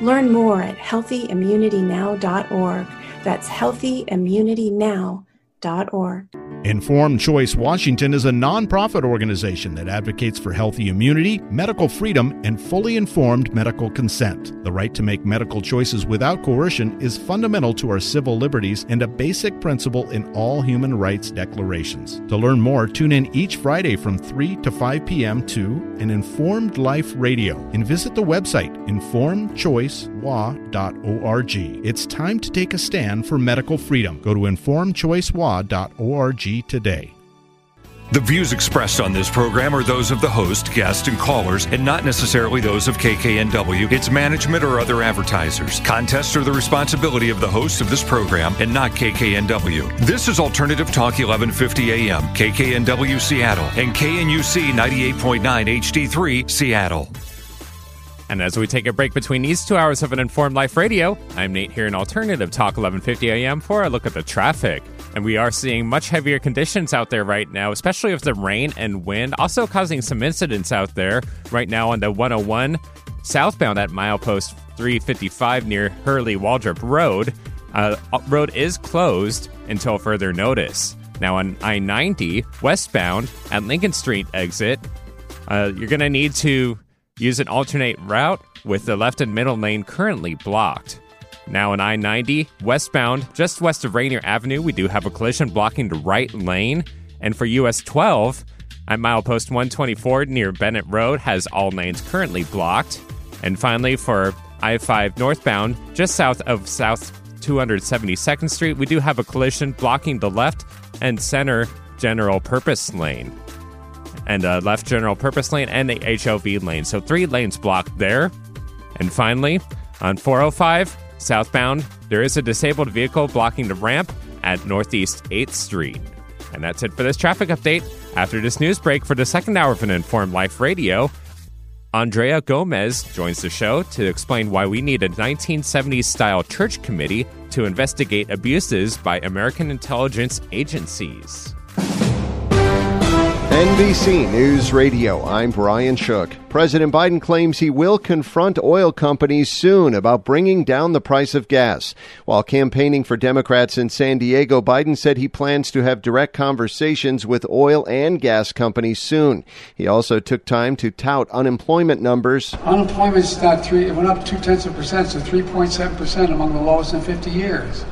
Learn more at healthyimmunitynow.org. That's healthyimmunitynow.org. Informed Choice Washington is a nonprofit organization that advocates for healthy immunity, medical freedom, and fully informed medical consent. The right to make medical choices without coercion is fundamental to our civil liberties and a basic principle in all human rights declarations. To learn more, tune in each Friday from 3 to 5 p.m. to an Informed Life Radio and visit the website informedchoicewa.org. It's time to take a stand for medical freedom. Go to informedchoicewa.org today. The views expressed on this program are those of the host, guest, and callers, and not necessarily those of KKNW, its management, or other advertisers. Contests are the responsibility of the host of this program and not KKNW. This is Alternative Talk 1150 AM, KKNW Seattle, and KNUC 98.9 HD3 Seattle. And as we take a break between these two hours of an Informed Life Radio, I'm Nate here in Alternative Talk 1150 AM for a look at the traffic. And we are seeing much heavier conditions out there right now, especially with the rain and wind, also causing some incidents out there right now on the 101 southbound at milepost 355 near Hurley Waldrop Road. Uh, road is closed until further notice. Now on I 90 westbound at Lincoln Street exit, uh, you're going to need to use an alternate route with the left and middle lane currently blocked. Now in I 90, westbound, just west of Rainier Avenue, we do have a collision blocking the right lane. And for US 12, at milepost 124 near Bennett Road, has all lanes currently blocked. And finally, for I 5 northbound, just south of South 272nd Street, we do have a collision blocking the left and center general purpose lane. And a left general purpose lane and the HOV lane. So three lanes blocked there. And finally, on 405 southbound, there is a disabled vehicle blocking the ramp at Northeast 8th Street. And that's it for this traffic update. After this news break for the second hour of an Informed Life Radio, Aundrea Gomez joins the show to explain why we need a 1970s style church committee to investigate abuses by American intelligence agencies. NBC News Radio, I'm Brian Shook. President Biden claims he will confront oil companies soon about bringing down the price of gas. While campaigning for Democrats in San Diego, Biden said he plans to have direct conversations with oil and gas companies soon. He also took time to tout unemployment numbers. Unemployment's not three, it went up two tenths of percent, so 3.7 percent among the lowest in 50 years.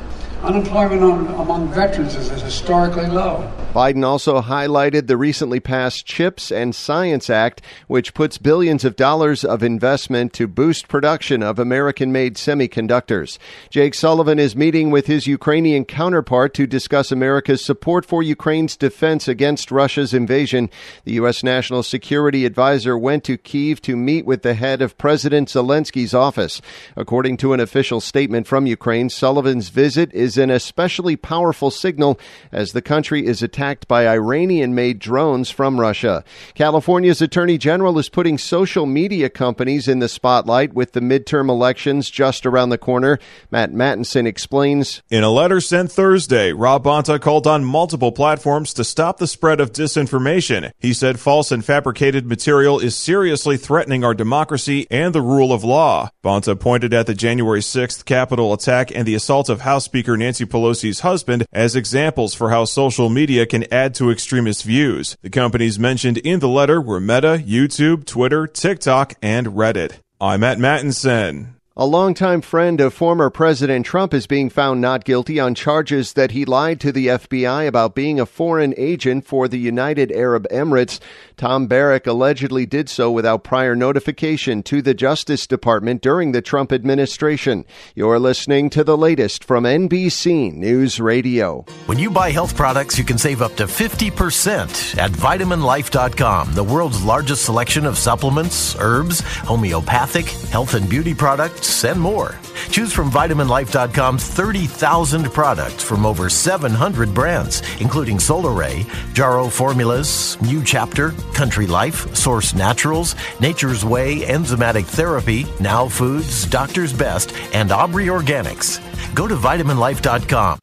Unemployment on, among veterans is historically low. Biden also highlighted the recently passed CHIPS and Science Act, which puts billions of dollars of investment to boost production of American made semiconductors. Jake Sullivan is meeting with his Ukrainian counterpart to discuss America's support for Ukraine's defense against Russia's invasion. The U.S. National Security Advisor went to Kiev to meet with the head of President Zelensky's office. According to an official statement from Ukraine, Sullivan's visit is an especially powerful signal as the country is attacked by Iranian made drones from Russia. California's Attorney General is putting social media companies in the spotlight with the midterm elections just around the corner. Matt Mattinson explains. In a letter sent Thursday, Rob Bonta called on multiple platforms to stop the spread of disinformation. He said false and fabricated material is seriously threatening our democracy and the rule of law. Bonta pointed at the January 6th Capitol attack and the assault of House Speaker Nancy Pelosi's husband as examples for how social media can add to extremist views. The companies mentioned in the letter were Meta, YouTube, Twitter, TikTok, and Reddit. I'm Matt Mattinson. A longtime friend of former President Trump is being found not guilty on charges that he lied to the FBI about being a foreign agent for the United Arab Emirates. Tom Barrack allegedly did so without prior notification to the Justice Department during the Trump administration. You're listening to the latest from NBC News Radio. When you buy health products, you can save up to 50% at vitaminlife.com, the world's largest selection of supplements, herbs, homeopathic, health and beauty products, and more. Choose from VitaminLife.com's 30,000 products from over 700 brands, including Solaray, Jarrow Formulas, New Chapter, Country Life, Source Naturals, Nature's Way, Enzymatic Therapy, Now Foods, Doctor's Best, and Aubrey Organics. Go to VitaminLife.com.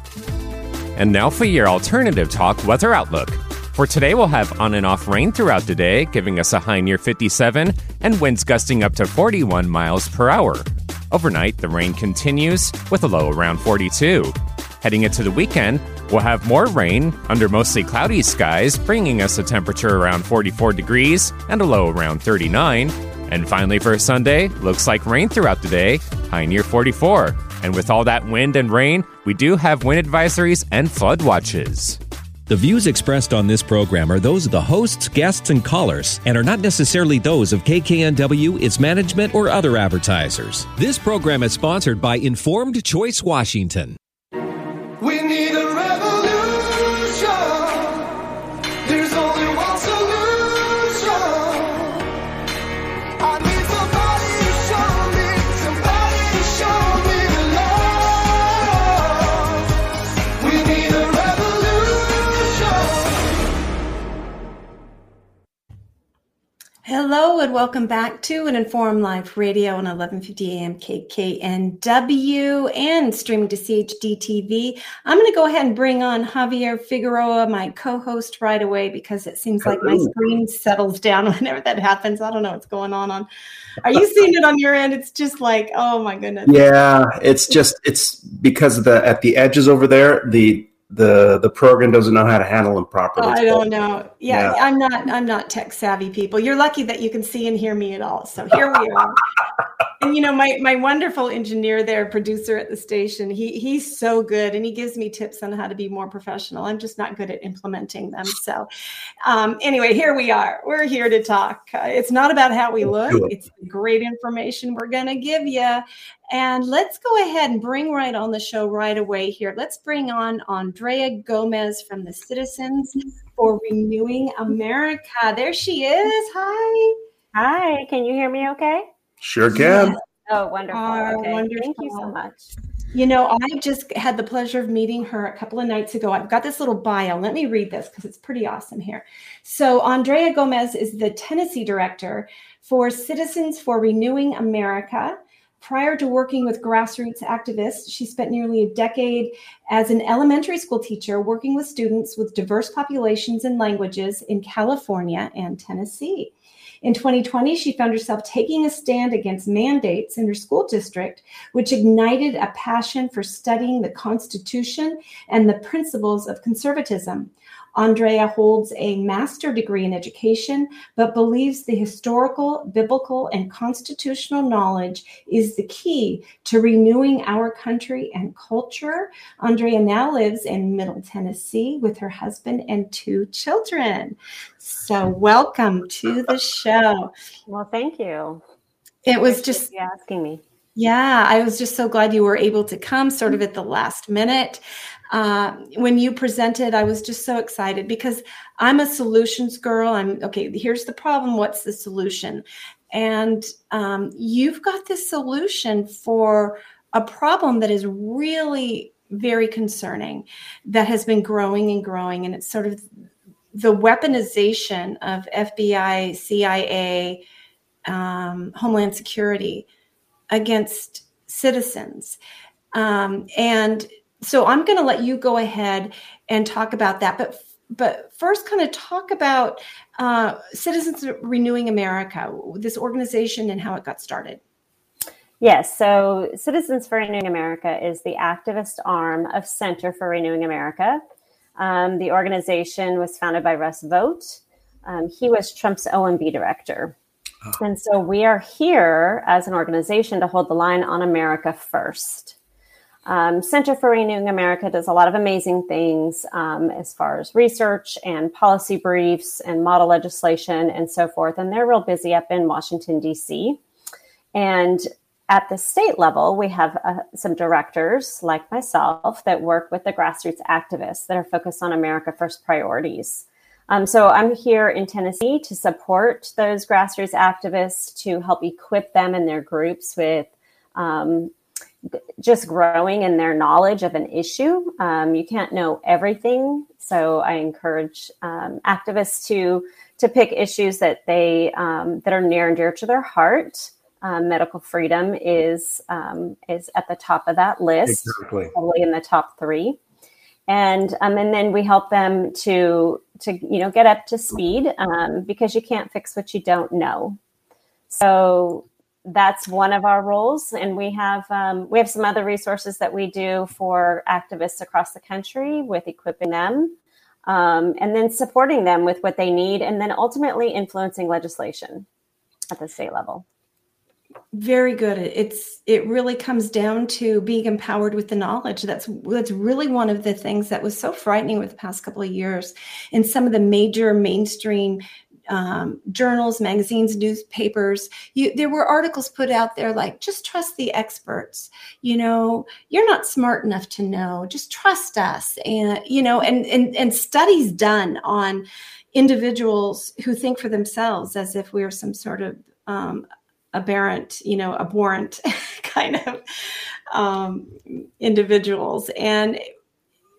And now for your alternative talk weather outlook. For today, we'll have on and off rain throughout the day, giving us a high near 57 and winds gusting up to 41 miles per hour. Overnight, the rain continues with a low around 42. Heading into the weekend, we'll have more rain under mostly cloudy skies, bringing us a temperature around 44 degrees and a low around 39. And finally, for Sunday, looks like rain throughout the day, high near 44. And with all that wind and rain, we do have wind advisories and flood watches. The views expressed on this program are those of the hosts, guests, and callers, and are not necessarily those of KKNW, its management, or other advertisers. This program is sponsored by Informed Choice Washington. We need Hello and welcome back to an Informed Life Radio on 1150 AM KKNW and streaming to CHD TV. I'm going to go ahead and bring on Xavier Figueroa, my co-host, right away because it seems like my screen settles down whenever that happens. I don't know what's going on. On, are you uh, seeing it on your end? It's just like, oh my goodness. Yeah, it's just it's because of the at the edges over there, the the the program doesn't know how to handle them properly. Oh, I don't know. Yeah, Yeah. I'm not. I'm not tech savvy people. You're lucky that you can see and hear me at all. So here we are. and you know, my my wonderful engineer there, producer at the station. He he's so good, and he gives me tips on how to be more professional. I'm just not good at implementing them. So, um, anyway, here we are. We're here to talk. Uh, it's not about how we look. it. It's the great information we're going to give you. And let's go ahead and bring right on the show right away here. Let's bring on Aundrea Gomez from the Citizens for Renewing America. There she is. Hi. Hi, can you hear me okay? Sure can. Yes. Oh, wonderful. Oh, okay. Thank you so much. You know, I just had the pleasure of meeting her a couple of nights ago. I've got this little bio. Let me read this because it's pretty awesome here. So, Aundrea Gomez is the Tennessee director for Citizens for Renewing America. Prior to working with grassroots activists, she spent nearly a decade as an elementary school teacher working with students with diverse populations and languages in California and Tennessee. In 2020, she found herself taking a stand against mandates in her school district, which ignited a passion for studying the Constitution and the principles of conservatism. Aundrea holds a master degree in education, but believes the historical, biblical, and constitutional knowledge is the key to renewing our country and culture. Aundrea now lives in Middle Tennessee with her husband and two children. So, welcome to the show. Well, thank you. It was just asking me. yeah, I was just so glad you were able to come sort of at the last minute. Uh, when you presented, I was just so excited because I'm a solutions girl. I'm okay, here's the problem. What's the solution? And um, you've got this solution for a problem that is really very concerning that has been growing and growing. And it's sort of the weaponization of FBI, CIA, um, Homeland Security against citizens. Um, and so I'm going to let you go ahead and talk about that. But but first, kind of talk about uh, Citizens Renewing America, this organization, and how it got started. Yes, so Citizens for Renewing America is the activist arm of Center for Renewing America. Um, the organization was founded by Russ Vought. Um, he was Trump's OMB director. And so we are here as an organization to hold the line on America first. Um, Center for Renewing America does a lot of amazing things um, as far as research and policy briefs and model legislation and so forth. And they're real busy up in Washington, D.C. And at the state level, we have uh, some directors like myself that work with the grassroots activists that are focused on America First priorities. Um, so I'm here in Tennessee to support those grassroots activists to help equip them and their groups with um, just growing in their knowledge of an issue. Um, you can't know everything, so I encourage um, activists to to pick issues that they um, that are near and dear to their heart. Um, medical freedom is um, is at the top of that list, Exactly. probably in the top three. And um, and then we help them to to you know get up to speed um, because you can't fix what you don't know. So that's one of our roles, and we have um, we have some other resources that we do for activists across the country with equipping them, um, and then supporting them with what they need, and then ultimately influencing legislation at the state level. very good. It's it really comes down to being empowered with the knowledge. That's that's really one of the things that was so frightening with the past couple of years in some of the major mainstream um, journals magazines newspapers. You, there were articles put out there like just trust the experts. You know you're not smart enough to know. Just trust us. And you know and and, and studies done on individuals who think for themselves as if we're some sort of um, aberrant, you know, abhorrent kind of um, individuals. And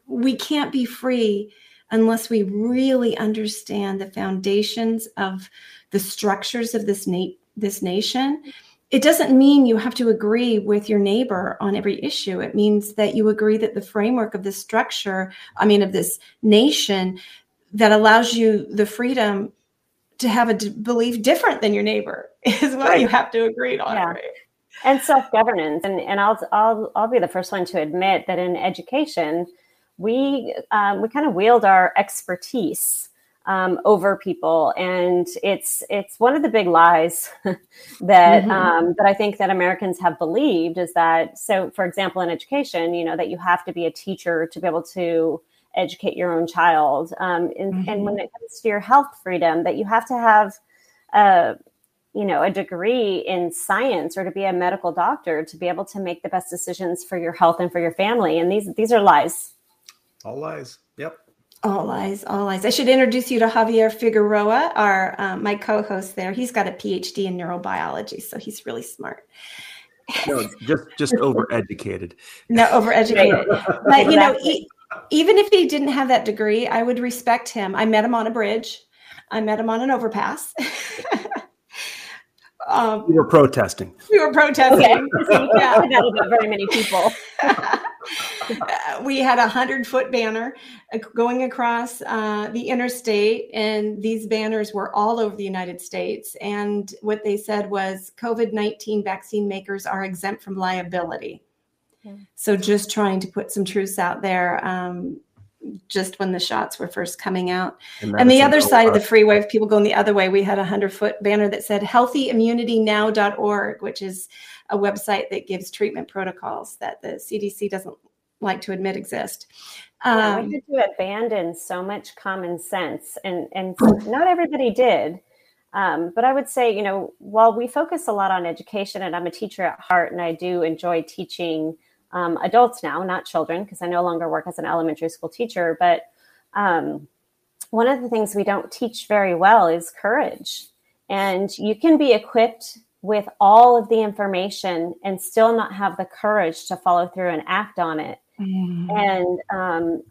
we can't be free unless we really understand the foundations of the structures of this na- this nation. It doesn't mean you have to agree with your neighbor on every issue. It means that you agree that the framework of this structure, I mean, of this nation, that allows you the freedom to have a d- belief different than your neighbor is what Right. you have to agree on. Yeah. Right? and self governance. And and I'll I'll I'll be the first one to admit that in education, we um, we kind of wield our expertise um, over people, and it's it's one of the big lies that Mhm. um, that I think that Americans have believed is that so for example in education, you know that you have to be a teacher to be able to educate your own child, um, and, and when it comes to your health freedom, that you have to have uh, you know a degree in science or to be a medical doctor to be able to make the best decisions for your health and for your family. And these these are lies All lies. Yep. All lies, all lies. I should introduce you to Xavier Figueroa, our um, my co-host there. He's got a PhD in neurobiology, so he's really smart. No, just just overeducated. No, overeducated. But you know, e- even if he didn't have that degree, I would respect him. I met him on a bridge. I met him on an overpass. um, We were protesting. we were protesting. Okay. Yeah. Not about very many people. Uh, we had a hundred foot banner going across uh, the interstate, and these banners were all over the United States. And what they said was COVID 19 vaccine makers are exempt from liability. So, just trying to put some truths out there um, just when the shots were first coming out. And And, the other side of the freeway, if people going the other way, we had a 100 foot banner that said healthyimmunitynow.org, which is a website that gives treatment protocols that the CDC doesn't like to admit exist. Yeah, Um, we had to abandon so much common sense, and and not everybody did. Um, but I would say, you know, while we focus a lot on education, and I'm a teacher at heart, and I do enjoy teaching um, adults now, not children, because I no longer work as an elementary school teacher. But um, one of the things we don't teach very well is courage, and you can be equipped with all of the information and still not have the courage to follow through and act on it and um,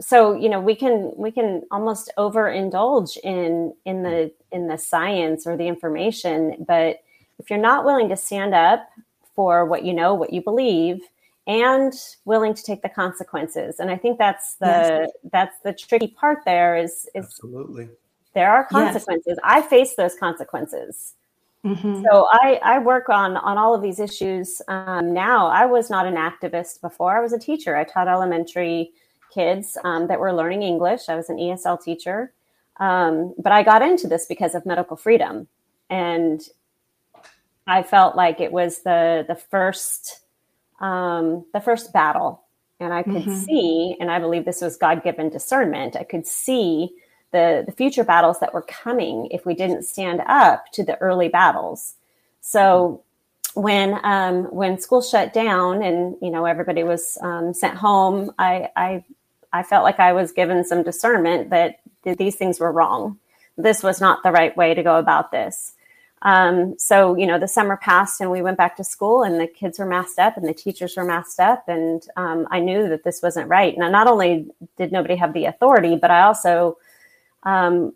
so you know we can we can almost overindulge in in the in the science or the information but if you're not willing to stand up for what you know what you believe and willing to take the consequences and i think that's the Yes. that's the tricky part there is is Absolutely. there are Yes. consequences i face those consequences mhm. so I, I work on on all of these issues um, now. I was not an activist before. I was a teacher. I taught elementary kids um, that were learning English. I was an ESL teacher, um, but I got into this because of medical freedom, and I felt like it was the the first um, the first battle, and I could Mhm. see, and I believe this was God given discernment. I could see the the future battles that were coming if we didn't stand up to the early battles. So when um, when school shut down and you know everybody was um, sent home, I, I I felt like I was given some discernment that th- these things were wrong. This was not the right way to go about this. Um, so, you know, the summer passed and we went back to school and the kids were masked up and the teachers were masked up. And um, I knew that this wasn't right. Now, not only did nobody have the authority, but I also um,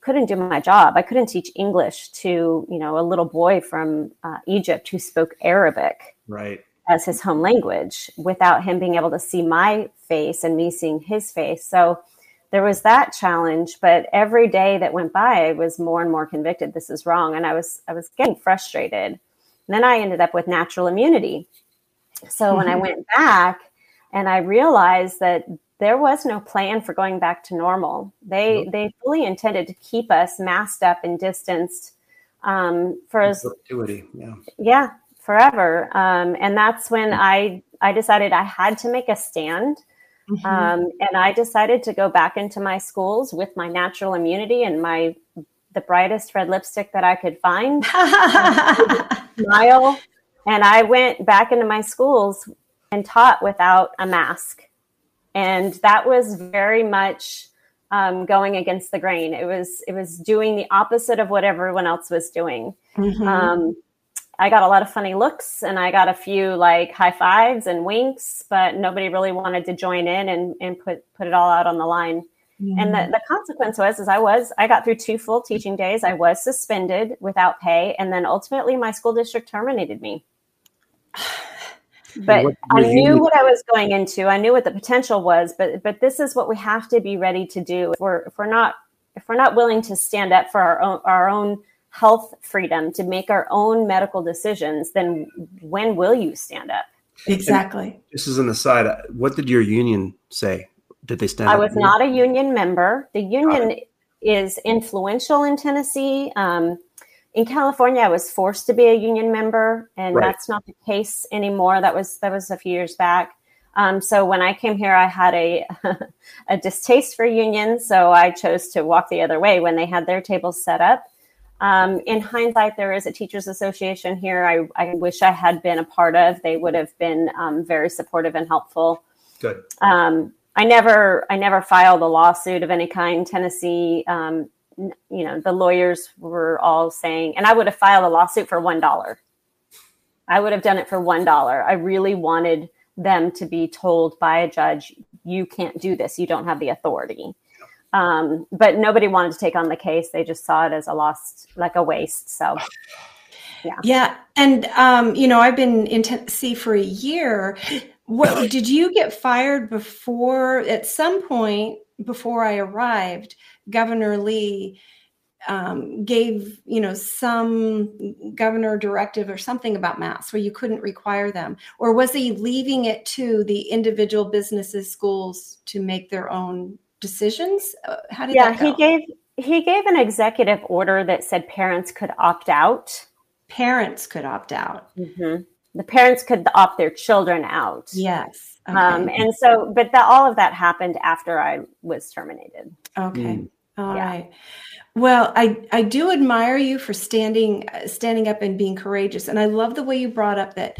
couldn't do my job. I couldn't teach English to, you know, a little boy from uh, Egypt who spoke Arabic Right. as his home language without him being able to see my face and me seeing his face. So there was that challenge, but every day that went by, I was more and more convicted this is wrong, and I was I was getting frustrated. And then I ended up with natural immunity. So when I Mhm. went back and I realized that there was no plan for going back to normal. They they fully intended to keep us masked up and distanced um, for as Perpetuity. Yeah. yeah forever um, and that's when i i decided i had to make a stand Mhm. um, and i decided to go back into my schools with my natural immunity and my the brightest red lipstick that i could find smile and i went back into my schools and taught without a mask and that was very much um, going against the grain it was it was doing the opposite of what everyone else was doing Mhm. um, I got a lot of funny looks and I got a few like high fives and winks, but nobody really wanted to join in and, and put, put it all out on the line. And the, the consequence was, is I was, I got through two full teaching days. I was suspended without pay. And then ultimately my school district terminated me. But what I knew what I was going into. I knew what the potential was, but, but this is what we have to be ready to do. If we're, if we're not, if we're not willing to stand up for our own, our own health freedom to make our own medical decisions, then when will you stand up? Exactly. This is an aside. What did your union say? Did they stand up? I was not a union member. The union is influential in Tennessee. Um, in California, I was forced to be a union member, and Right. that's not the case anymore. That was that was a few years back. Um, so when I came here, I had a a distaste for unions, so I chose to walk the other way when they had their tables set up. Um, in hindsight, there is a teachers association here. I, I wish I had been a part of. They would have been um, very supportive and helpful. Good. Um, I never, I never filed a lawsuit of any kind. Tennessee, um, you know, the lawyers were all saying, and I would have filed a lawsuit for one dollar. I would have done it for one dollar. I really wanted them to be told by a judge, "You can't do this. You don't have the authority." Um, but nobody wanted to take on the case. They just saw it as a lost, like a waste. So, yeah. Yeah, and um, you know, I've been in Tennessee for a year. What did you get fired before? At some point before I arrived, Governor Lee um, gave you know some governor directive or something about masks where you couldn't require them, or was he leaving it to the individual businesses, schools to make their own decisions? Uh, How did yeah, that go? he gave he gave an executive order that said parents could opt out. Parents could opt out. hmm The parents could opt their children out. Yes. Um, and so, but that all of that happened after I was terminated. Okay. All Yeah. right. Well, I I do admire you for standing uh, standing up and being courageous, and I love the way you brought up that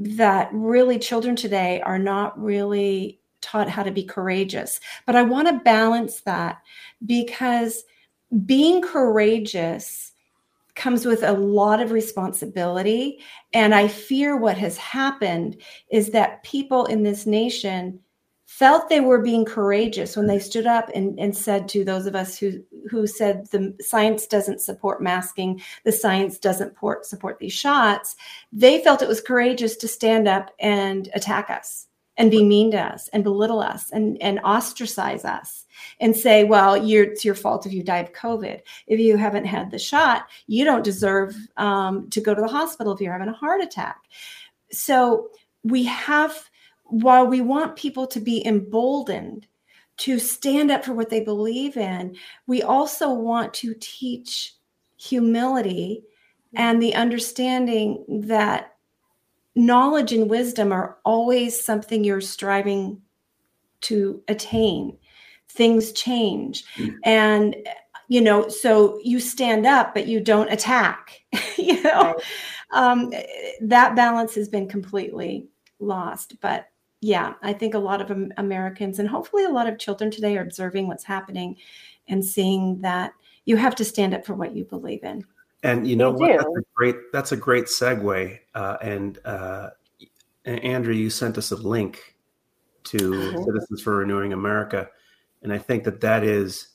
that really children today are not really taught how to be courageous. But I want to balance that because being courageous comes with a lot of responsibility, and I fear what has happened is that people in this nation felt they were being courageous when they stood up and, and said to those of us who who said the science doesn't support masking the science doesn't port, support these shots they felt it was courageous to stand up and attack us and be mean to us and belittle us and, and ostracize us and say well it's your fault if you die of covid. If you haven't had the shot you don't deserve um, to go to the hospital if you're having a heart attack. So we have while we want people to be emboldened to stand up for what they believe in, we also want to teach humility and the understanding that knowledge and wisdom are always something you're striving to attain. Things change. And, you know, so you stand up, but you don't attack, you know, um, that balance has been completely lost. But yeah, I think a lot of Americans and hopefully a lot of children today are observing what's happening and seeing that you have to stand up for what you believe in. And you know what? That's a great. That's a great segue. Uh, and uh, Andrew, you sent us a link to Mhm. Citizens for Renewing America, and I think that that is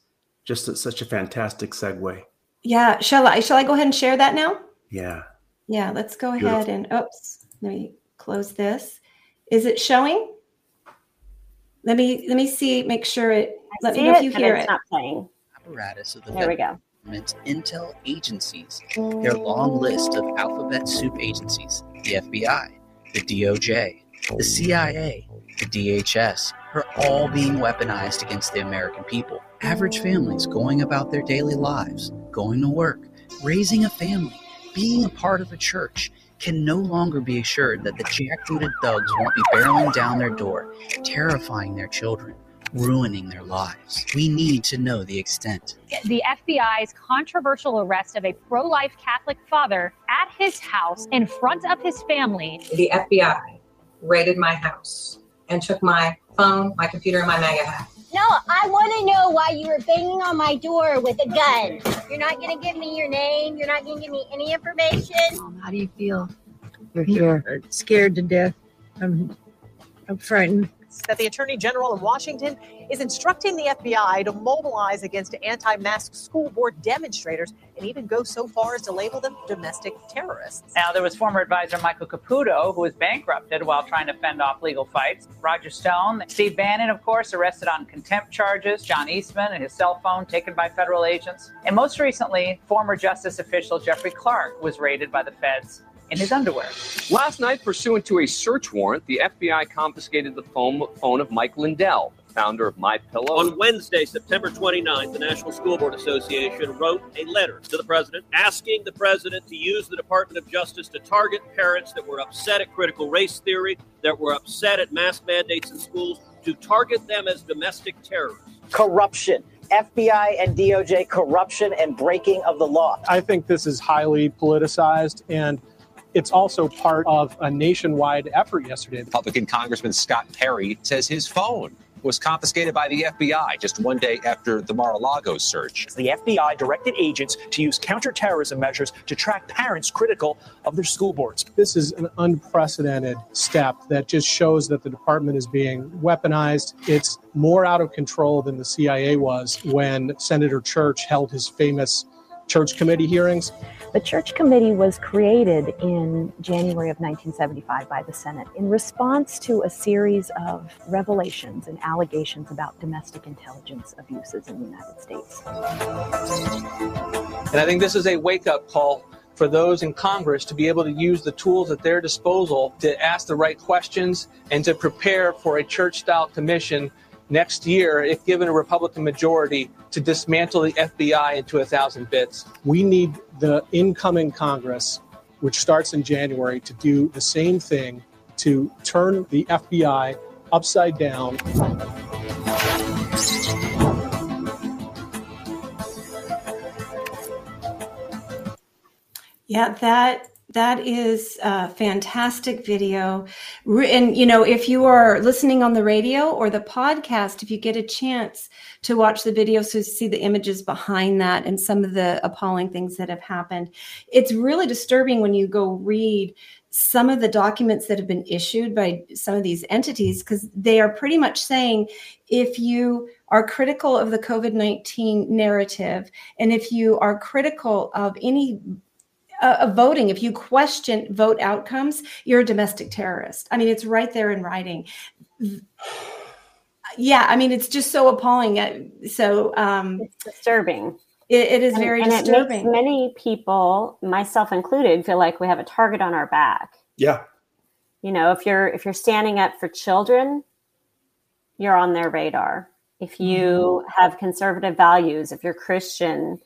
just a, such a fantastic segue. Yeah. Shall I? Shall I go ahead and share that now? Yeah. Yeah. Let's go Beautiful. ahead and. Oops. Let me close this. Is it showing? Let me let me see. Make sure it. Let me see know if you hear it's it. not playing. apparatus of the There we go. government's intel agencies. Their long list of alphabet soup agencies, the FBI, the DOJ, the CIA, the DHS, are all being weaponized against the American people. Average families going about their daily lives, going to work, raising a family, being a part of a church can no longer be assured that the jackbooted thugs won't be barreling down their door, terrifying their children, ruining their lives. We need to know the extent. the FBI's controversial arrest of a pro life Catholic father at his house in front of his family. The FBI raided my house and took my phone, my computer, and my MAGA hat. No, I want to know why you were banging on my door with a gun. You're not going to give me your name. You're not going to give me any information. How do you feel? You're here. Scared to death. I'm, I'm frightened. that the Attorney General in Washington is instructing the FBI to mobilize against anti mask school board demonstrators and even go so far as to label them domestic terrorists. Now, there was former advisor Michael Caputo, who was bankrupted while trying to fend off legal fights. Roger Stone, Steve Bannon, of course, arrested on contempt charges. John Eastman and his cell phone taken by federal agents. And most recently, former justice official Jeffrey Clark was raided by the feds in his underwear. Last night, pursuant to a search warrant, the FBI confiscated the phone, phone of Mike Lindell, the founder of My Pillow. On Wednesday, September 29th, the National School Board Association wrote a letter to the president asking the president to use the Department of Justice to target parents that were upset at critical race theory, that were upset at mask mandates in schools, to target them as domestic terrorists. Corruption. FBI and DOJ corruption and breaking of the law. I think this is highly politicized and it's also part of a nationwide effort yesterday. Republican Congressman Scott Perry says his phone was confiscated by the FBI just one day after the Mar-a-Lago search. The FBI directed agents to use counterterrorism measures to track parents critical of their school boards. This is an unprecedented step that just shows that the department is being weaponized. It's more out of control than the CIA was when Senator Church held his famous church committee hearings. The Church Committee was created in January of 1975 by the Senate in response to a series of revelations and allegations about domestic intelligence abuses in the United States. And I think this is a wake up call for those in Congress to be able to use the tools at their disposal to ask the right questions and to prepare for a church style commission next year, if given a Republican majority, to dismantle the FBI into a thousand bits. We need the incoming Congress, which starts in January, to do the same thing to turn the FBI upside down. Yeah, that that is a fantastic video. And you know, if you are listening on the radio or the podcast, if you get a chance to watch the video so see the images behind that and some of the appalling things that have happened, it's really disturbing when you go read some of the documents that have been issued by some of these entities because they are pretty much saying if you are critical of the COVID 19 narrative and if you are critical of any uh, of voting, if you question vote outcomes, you're a domestic terrorist. I mean, it's right there in writing. Yeah, I mean, it's just so appalling. Uh, So um, it's disturbing. It, it is And- very and disturbing. It makes many people, myself included, feel like we have a target on our back. Yeah. You know, if you're if you're standing up for children, you're on their radar. If you have conservative values, if you're Christian,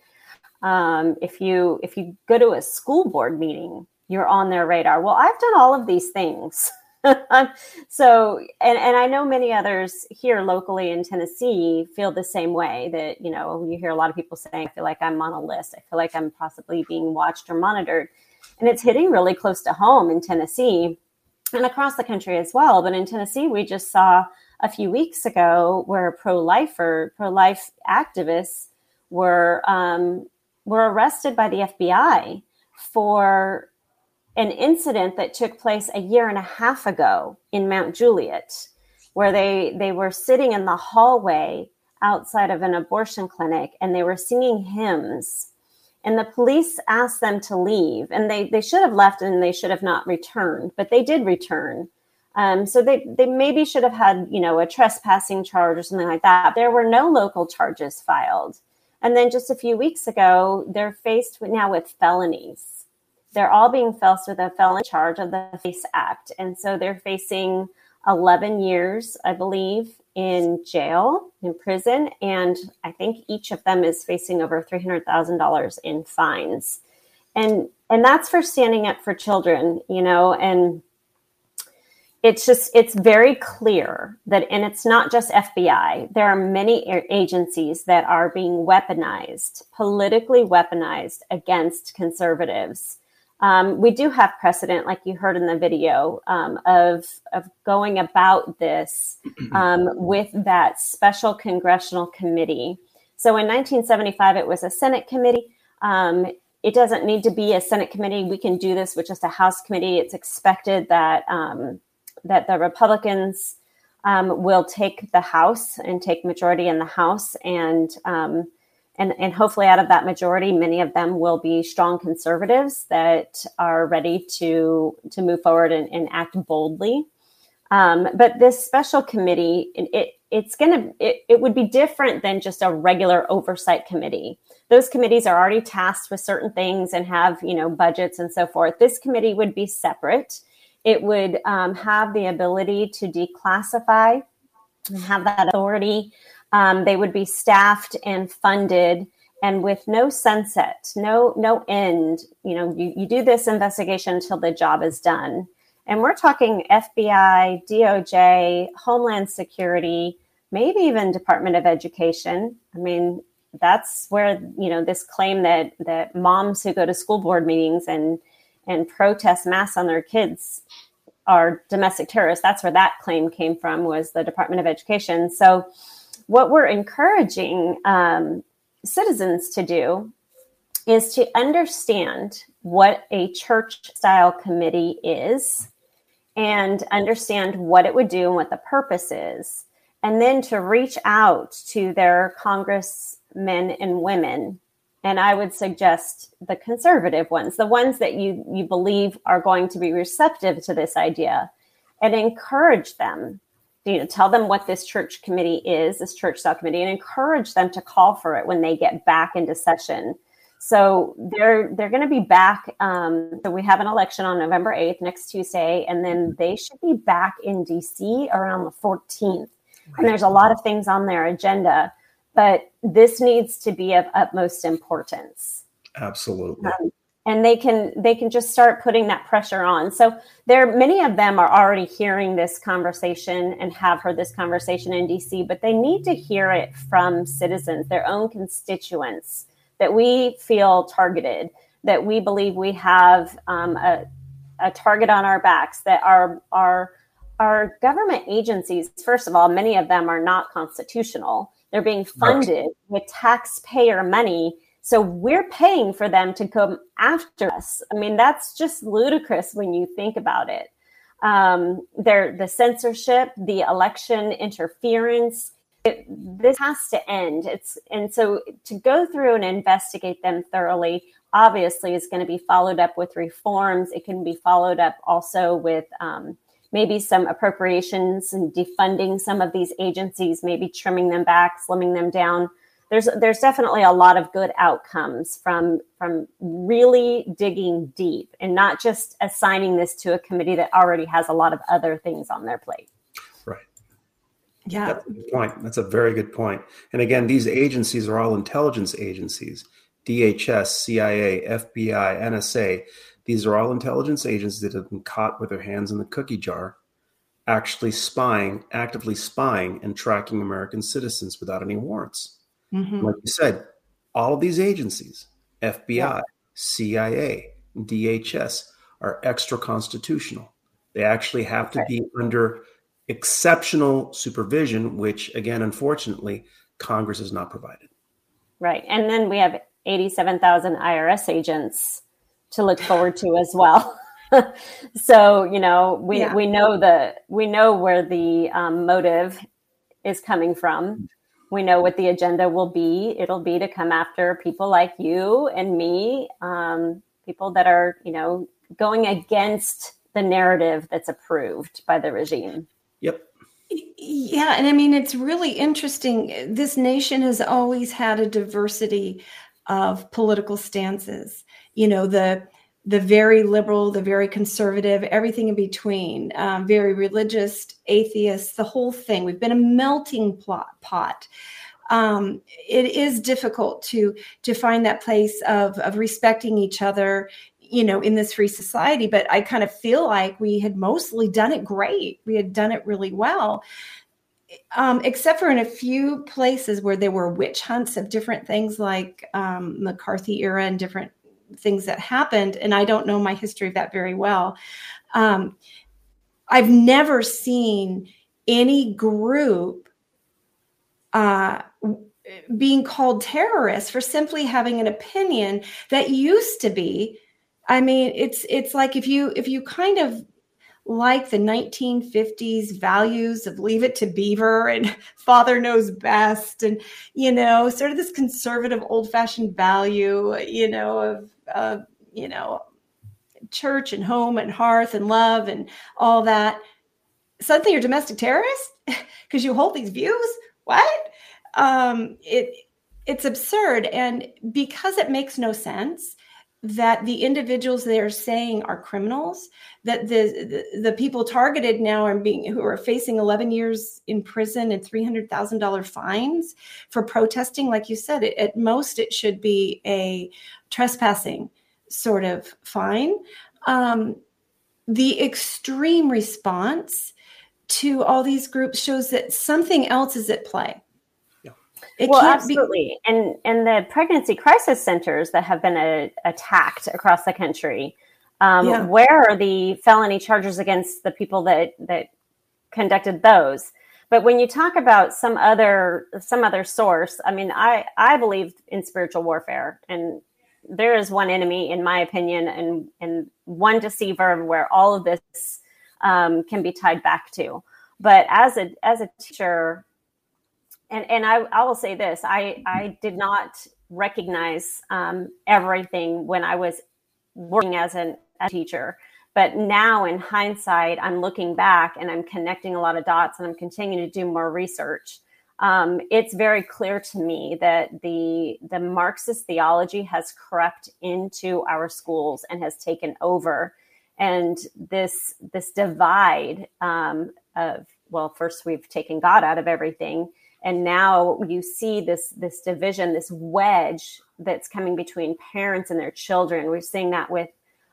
um, if you if you go to a school board meeting, you're on their radar. Well, I've done all of these things. so and, and I know many others here locally in Tennessee feel the same way that, you know, you hear a lot of people saying, I feel like I'm on a list. I feel like I'm possibly being watched or monitored. And it's hitting really close to home in Tennessee and across the country as well. But in Tennessee, we just saw a few weeks ago where pro lifer, pro life activists were um, were arrested by the FBI for an incident that took place a year and a half ago in Mount Juliet, where they, they were sitting in the hallway outside of an abortion clinic and they were singing hymns. And the police asked them to leave, and they, they should have left and they should have not returned, but they did return. Um, so they, they maybe should have had, you know, a trespassing charge or something like that. There were no local charges filed. And then just a few weeks ago, they're faced with, now with felonies. They're all being faced with a felony charge of the FACE Act. And so they're facing 11 years, I believe, in jail, in prison. And I think each of them is facing over $300,000 in fines. And, and that's for standing up for children, you know, and it's just it's very clear that and it's not just fbi there are many agencies that are being weaponized politically weaponized against conservatives. Um, we do have precedent like you heard in the video um, of of going about this um, with that special congressional committee. So in 1975 it was a senate committee. Um, it doesn't need to be a senate committee. We can do this with just a house committee. It's expected that um, that the Republicans um, will take the House and take majority in the House, and um, and and hopefully out of that majority, many of them will be strong conservatives that are ready to to move forward and, and act boldly. Um, but this special committee, it it's gonna it, it would be different than just a regular oversight committee. Those committees are already tasked with certain things and have you know budgets and so forth. This committee would be separate it would um, have the ability to declassify and have that authority. Um, they would be staffed and funded and with no sunset, no no end. You know, you, you do this investigation until the job is done. And we're talking FBI, DOJ, Homeland Security, maybe even Department of Education. I mean, that's where you know this claim that that moms who go to school board meetings and and protest mass on their kids are domestic terrorists. That's where that claim came from was the Department of Education. So what we're encouraging um, citizens to do is to understand what a church style committee is and understand what it would do and what the purpose is and then to reach out to their congressmen and women and I would suggest the conservative ones, the ones that you you believe are going to be receptive to this idea, and encourage them. You know, tell them what this church committee is, this church style committee, and encourage them to call for it when they get back into session. So they're they're going to be back. Um, so we have an election on November eighth, next Tuesday, and then they should be back in DC around the fourteenth. And there's a lot of things on their agenda but this needs to be of utmost importance. Absolutely. um, and they can they can just start putting that pressure on. So there many of them are already hearing this conversation and have heard this conversation in dc but they need to hear it from citizens their own constituents that we feel targeted that we believe we have um, a, a target on our backs that our our our government agencies first of all many of them are not constitutional they're being funded with taxpayer money. So we're paying for them to come after us. I mean, that's just ludicrous when you think about it. Um, there, the censorship, the election interference, it, this has to end. It's and so to go through and investigate them thoroughly, obviously, is going to be followed up with reforms. It can be followed up also with um, maybe some appropriations and defunding some of these agencies, maybe trimming them back, slimming them down. There's there's definitely a lot of good outcomes from from really digging deep and not just assigning this to a committee that already has a lot of other things on their plate. Right. Yeah. That's a good point. That's a very good point. And again, these agencies are all intelligence agencies DHS, CIA, FBI, NSA. These are all intelligence agents that have been caught with their hands in the cookie jar, actually spying, actively spying and tracking American citizens without any warrants. Mhm. Like you said, all of these agencies, FBI, CIA, DHS, are extra constitutional. They actually have to be under exceptional supervision, which, again, unfortunately, Congress has not provided. Right. And then we have 87,000 IRS agents to look forward to as well. so you know we Yeah. we know the we know where the um, motive is coming from. We know what the agenda will be. It'll be to come after people like you and me, um, people that are you know going against the narrative that's approved by the regime. Yep. Yeah, and I mean it's really interesting. This nation has always had a diversity of political stances. You know, the the very liberal, the very conservative, everything in between, um, very religious, atheists, the whole thing. We've been a melting plot pot. Um, it is difficult to to find that place of of respecting each other, you know, in this free society. But I kind of feel like we had mostly done it great. We had done it really well um, except for in a few places where there were witch hunts of different things like um, McCarthy era and different things that happened. And I don't know my history of that very well. Um, I've never seen any group uh, being called terrorists for simply having an opinion that used to be. I mean, it's it's like if you if you kind of like the 1950s values of leave it to beaver and father knows best and you know sort of this conservative old fashioned value you know of uh, you know church and home and hearth and love and all that. Suddenly you're domestic terrorist? Because you hold these views? What? Um it it's absurd. And because it makes no sense that the individuals they are saying are criminals that the, the the people targeted now are being who are facing 11 years in prison and $300,000 fines for protesting like you said it, at most it should be a trespassing sort of fine. Um, the extreme response to all these groups shows that something else is at play it well, can't be- absolutely, and and the pregnancy crisis centers that have been uh, attacked across the country. Um, Yeah. Where are the felony charges against the people that that conducted those? But when you talk about some other some other source, I mean, I I believe in spiritual warfare, and there is one enemy, in my opinion, and and one deceiver where all of this um, can be tied back to. But as a as a teacher, and and I, I will say this I I did not recognize um, everything when I was working as an, a teacher. But now, in hindsight, I'm looking back and I'm connecting a lot of dots, and I'm continuing to do more research. Um, it's very clear to me that the the Marxist theology has crept into our schools and has taken over, and this this divide um, of well, first we've taken God out of everything, and now you see this this division this wedge that's coming between parents and their children. We're seeing that with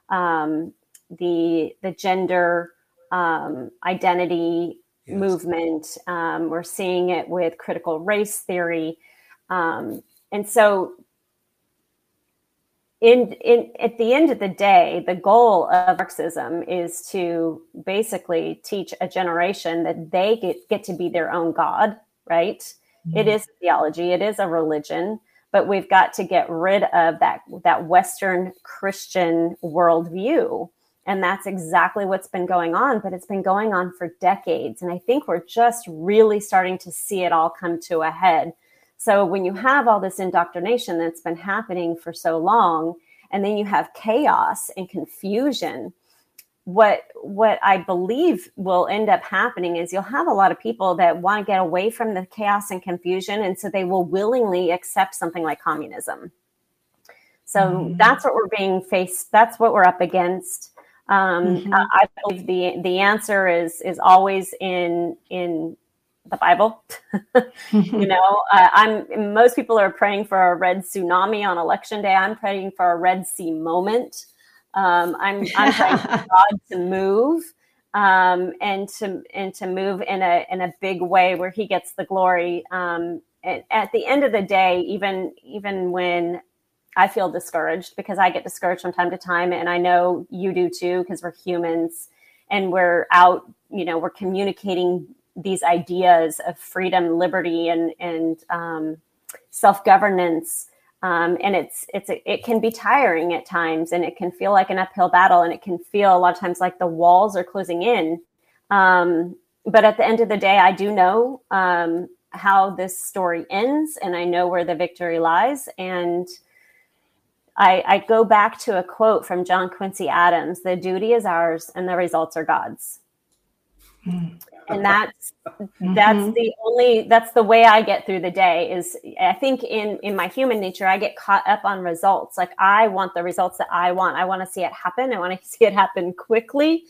um, the the gender um, identity movement. Um, we're seeing it with critical race theory. Um, and so in, in at the end of the day, the goal of Marxism is to basically teach a generation that they get, get to be their own God, right? It mm-hmm. is theology, it is a religion, but we've got to get rid of that that Western Christian worldview. And that's exactly what's been going on, but it's been going on for decades. And I think we're just really starting to see it all come to a head. So when you have all this indoctrination that's been happening for so long, and then you have chaos and confusion, what what I believe will end up happening is you'll have a lot of people that want to get away from the chaos and confusion, and so they will willingly accept something like communism. So Mhm. that's what we're being faced. That's what we're up against. Um, Mhm. I I believe the the answer is is always in in the Bible. you know, uh, I'm most people are praying for a red tsunami on election day. I'm praying for a red sea moment. Um, I'm I'm praying for God to move um, and to and to move in a in a big way where He gets the glory. Um, and at the end of the day, even even when I feel discouraged because I get discouraged from time to time, and I know you do too because we're humans and we're out. You know, we're communicating these ideas of freedom, liberty, and and um, self governance. Um, and it's it's it can be tiring at times, and it can feel like an uphill battle, and it can feel a lot of times like the walls are closing in. Um, but at the end of the day, I do know um, how this story ends, and I know where the victory lies. And I, I go back to a quote from John Quincy Adams: "The duty is ours, and the results are God's." And that's that's the only that's the way i get through the day is i think in in my human nature i get caught up on results. Like i want the results that i want. I want to see it happen. I want to see it happen quickly.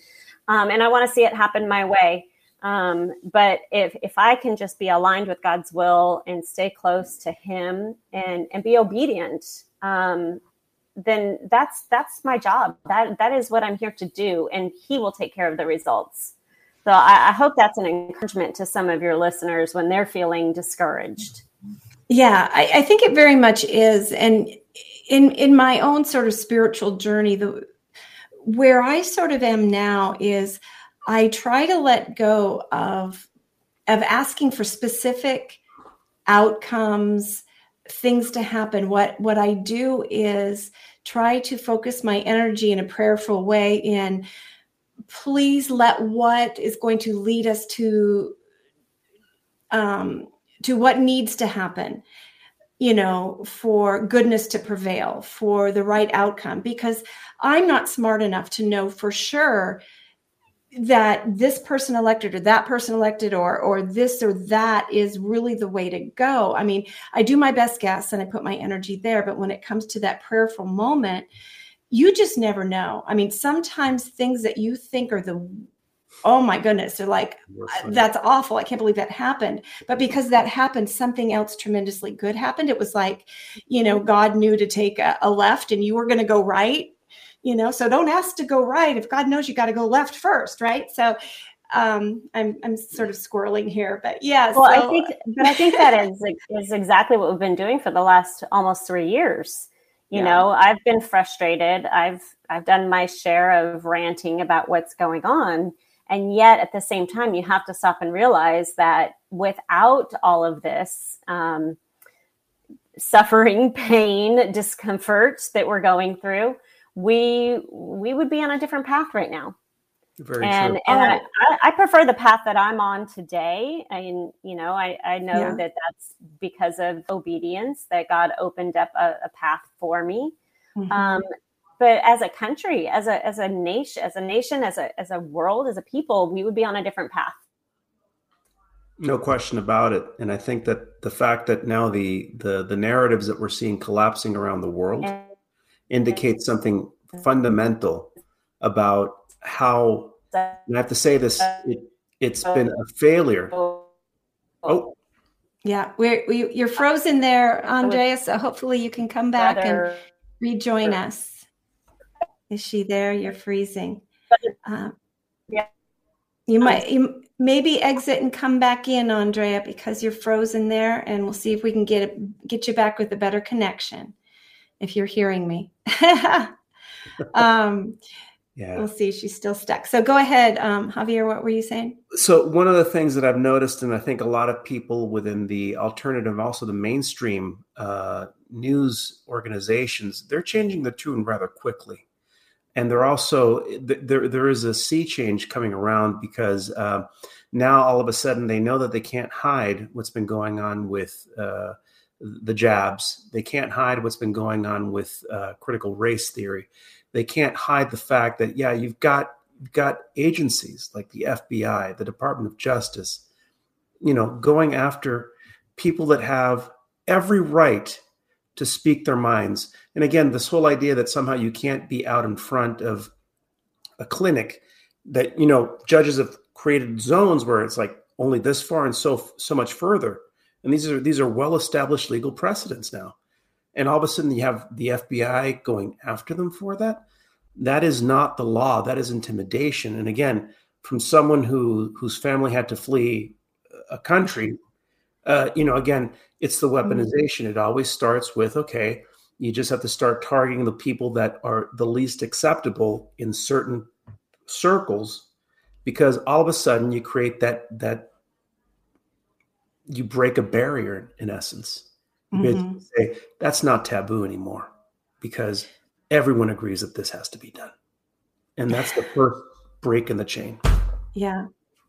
Um, and i want to see it happen my way. Um, but if if i can just be aligned with god's will and stay close to him and and be obedient um, then that's that's my job. That that is what i'm here to do and he will take care of the results so I, I hope that's an encouragement to some of your listeners when they're feeling discouraged. Yeah, I, I think it very much is. And in in my own sort of spiritual journey, the where I sort of am now is I try to let go of of asking for specific outcomes, things to happen. What what I do is try to focus my energy in a prayerful way in please let what is going to lead us to um, to what needs to happen you know for goodness to prevail for the right outcome. Because i'm not smart enough to know for sure that this person elected or that person elected or or this or that is really the way to go. I mean i do my best guess and i put my energy there but when it comes to that prayerful moment you just never know. I mean, sometimes things that you think are the oh my goodness, they're like, that's awful. I can't believe that happened. But because that happened, something else tremendously good happened. It was like, you know, God knew to take a, a left and you were going to go right, you know, so don't ask to go right. If God knows you got to go left first, right? So, um, I'm I'm sort of squirreling here, but yeah. Well, so, I think, but I think that is is exactly what we've been doing for the last almost three years you Yeah. know i've been frustrated. I've i've done my share of ranting about what's going on. And yet at the same time you have to stop and realize that without all of this um, suffering pain discomfort that we're going through we we would be on a different path right now Very and true. and I, I- I prefer the path that I'm on today. And you know, I, I know Yeah. that that's because of obedience that God opened up a, a path for me. Mhm. Um, but as a country, as a as a nation, as a nation, as a as a world, as a people, we would be on a different path. No question about it. And I think that the fact that now the the the narratives that we're seeing collapsing around the world indicates something fundamental about how and I have to say this it, it's been a failure. Oh, Yeah, we're we, you're frozen there, Aundrea. So hopefully you can come back and rejoin us. Is she there? You're freezing. Um, Yeah. you might you maybe exit and come back in, Aundrea, because you're frozen there, and we'll see if we can get it, get you back with a better connection. If you're hearing me, um, yeah. we'll see. She's still stuck. So go ahead, um, Xavier. What were you saying? So one of the things that I've noticed, and I think a lot of people within the alternative, also the mainstream uh, news organizations, they're changing the tune rather quickly, and they're also th- there. There is a sea change coming around because uh, now all of a sudden they know that they can't hide what's been going on with uh, the jabs. They can't hide what's been going on with uh, critical race theory. They can't hide the fact that yeah, you've got you've got agencies like the FBI, the Department of Justice, you know, going after people that have every right to speak their minds. And again, this whole idea that somehow you can't be out in front of a clinic that you know judges have created zones where it's like only this far and so so much further. And these are these are well established legal precedents now. And all of a sudden you have the FBI going after them for that that is not the law. That is intimidation. And again from someone who whose family had to flee a country uh, you know again it's the weaponization. It always starts with okay you just have to start targeting the people that are the least acceptable in certain circles because all of a sudden you create that that you break a barrier in essence Basically say that's not taboo anymore because everyone agrees that this has to be done, and that's the first break in the chain. Yeah.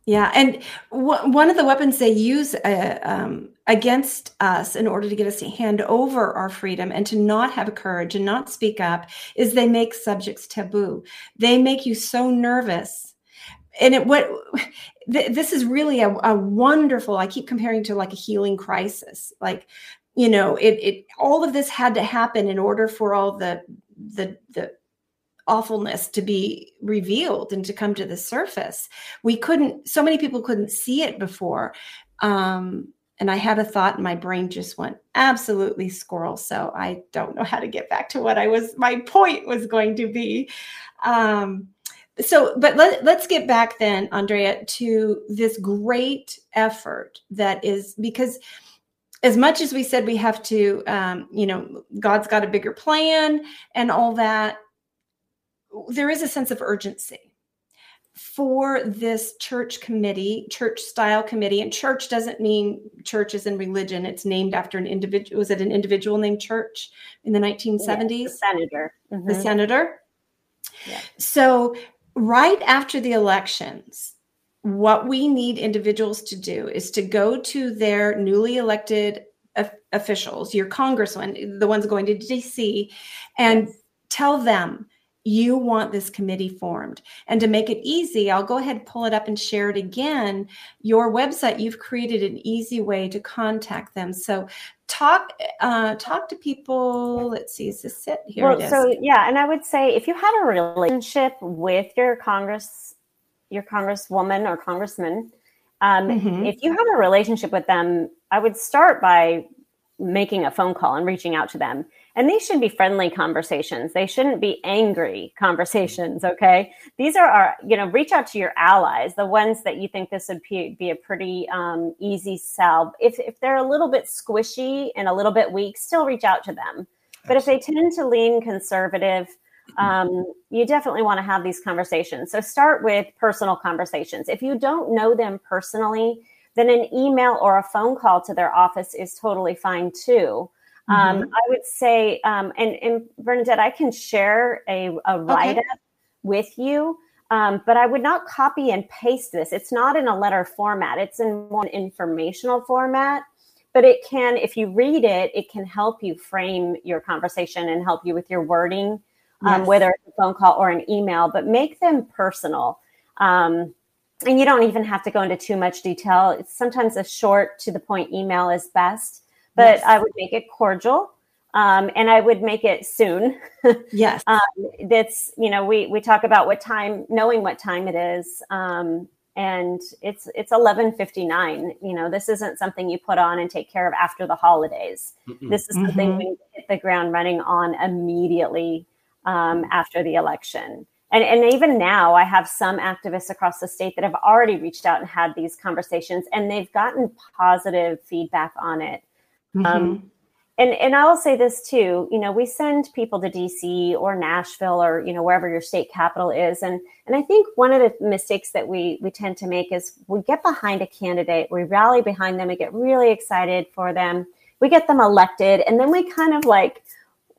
Yeah. And w- one of the weapons they use uh, um, against us in order to get us to hand over our freedom and to not have courage and not speak up is they make subjects taboo. They make you so nervous. And it what th- this is really a, a wonderful, I keep comparing to like a healing crisis. Like, you know, it it all of this had to happen in order for all the the the awfulness to be revealed and to come to the surface. We couldn't, so many people couldn't see it before. Um, and I had a thought and my brain just went absolutely squirrel. So I don't know how to get back to what I was, my point was going to be. Um, so, but let, let's get back then, Aundrea, to this great effort that is because as much as we said we have to, um, you know, God's got a bigger plan and all that, there is a sense of urgency for this church committee, church style committee. And church doesn't mean churches and religion. It's named after an individual. Was it an individual named Church in the 1970s? Yes, the senator. The Mhm. senator. So, right after the elections, what we need individuals to do is to go to their newly elected of- officials, your congressman, the ones going to DC, and tell them you want this committee formed. And to make it easy, I'll go ahead and pull it up and share it again. Your website, you've created an easy way to contact them. So talk uh, talk to people. Let's see, is this it? Here well, it is. so yeah, and I would say if you had a relationship with your Congress, your Congresswoman or Congressman, um, Mhm. if you have a relationship with them, I would start by making a phone call and reaching out to them. And these should be friendly conversations. They shouldn't be angry conversations. Okay, these are our, you know, reach out to your allies, the ones that you think this would be, be a pretty um, easy sell. If if they're a little bit squishy and a little bit weak, still reach out to them. But if they tend to lean conservative, um, you definitely want to have these conversations. So start with personal conversations. If you don't know them personally, then an email or a phone call to their office is totally fine too. Um, Mhm. I would say, um, and, and Bernadette, I can share a, a write up with you, um, but I would not copy and paste this. It's not in a letter format, it's in more informational format. But it can, if you read it, it can help you frame your conversation and help you with your wording, um, Yes. whether it's a phone call or an email, but make them personal. Um, and you don't even have to go into too much detail. It's sometimes a short to the point email is best, but Yes. I would make it cordial. Um, and I would make it soon. yes. um, that's, you know, we, we talk about what time, knowing what time it is. Um, and it's, it's 1159, you know, this isn't something you put on and take care of after the holidays. Mm-mm. This is something Mhm. we hit the ground running on immediately um, after the election. And, and even now, I have some activists across the state that have already reached out and had these conversations, and they've gotten positive feedback on it. Mm-hmm. Um, and and I will say this too. You know, we send people to DC or Nashville or you know wherever your state capital is, and and I think one of the mistakes that we we tend to make is we get behind a candidate, we rally behind them, we get really excited for them, we get them elected, and then we kind of like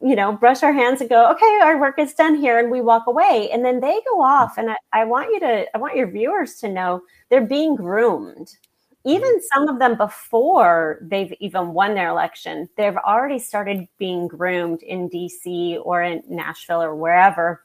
you know, brush our hands and go, okay, our work is done here, and we walk away. And then they go off. And I, I want you to, I want your viewers to know they're being groomed. Even mm-hmm. some of them before they've even won their election, they've already started being groomed in DC or in Nashville or wherever.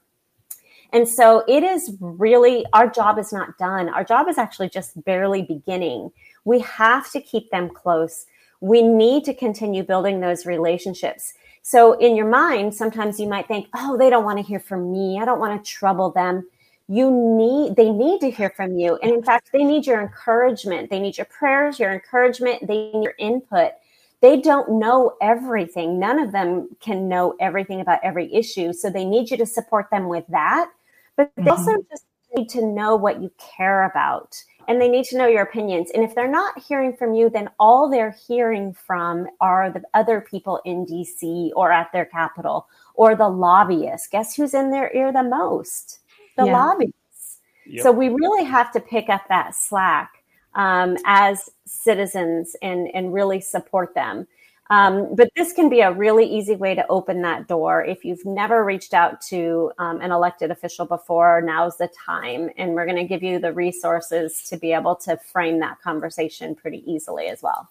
And so it is really, our job is not done. Our job is actually just barely beginning. We have to keep them close. We need to continue building those relationships. So in your mind, sometimes you might think, oh, they don't want to hear from me. I don't want to trouble them. You need, they need to hear from you. And in fact, they need your encouragement. They need your prayers, your encouragement. They need your input. They don't know everything. None of them can know everything about every issue. So they need you to support them with that. But they also mm-hmm. just need to know what you care about and they need to know your opinions. And if they're not hearing from you, then all they're hearing from are the other people in DC or at their capital or the lobbyists. Guess who's in their ear the most? The Yeah. lobbyists. Yep. So we really have to pick up that slack um, as citizens and, and really support them. Um, but this can be a really easy way to open that door. If you've never reached out to um, an elected official before, now's the time. And we're going to give you the resources to be able to frame that conversation pretty easily as well.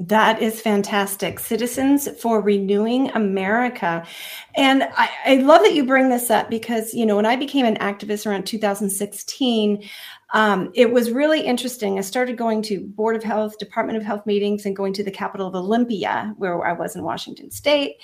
That is fantastic. Citizens for Renewing America. And I, I, love that you bring this up because, you know, when I became an activist around 2016, um, it was really interesting. I started going to Board of Health, Department of Health meetings, and going to the capital of Olympia, where I was in Washington State.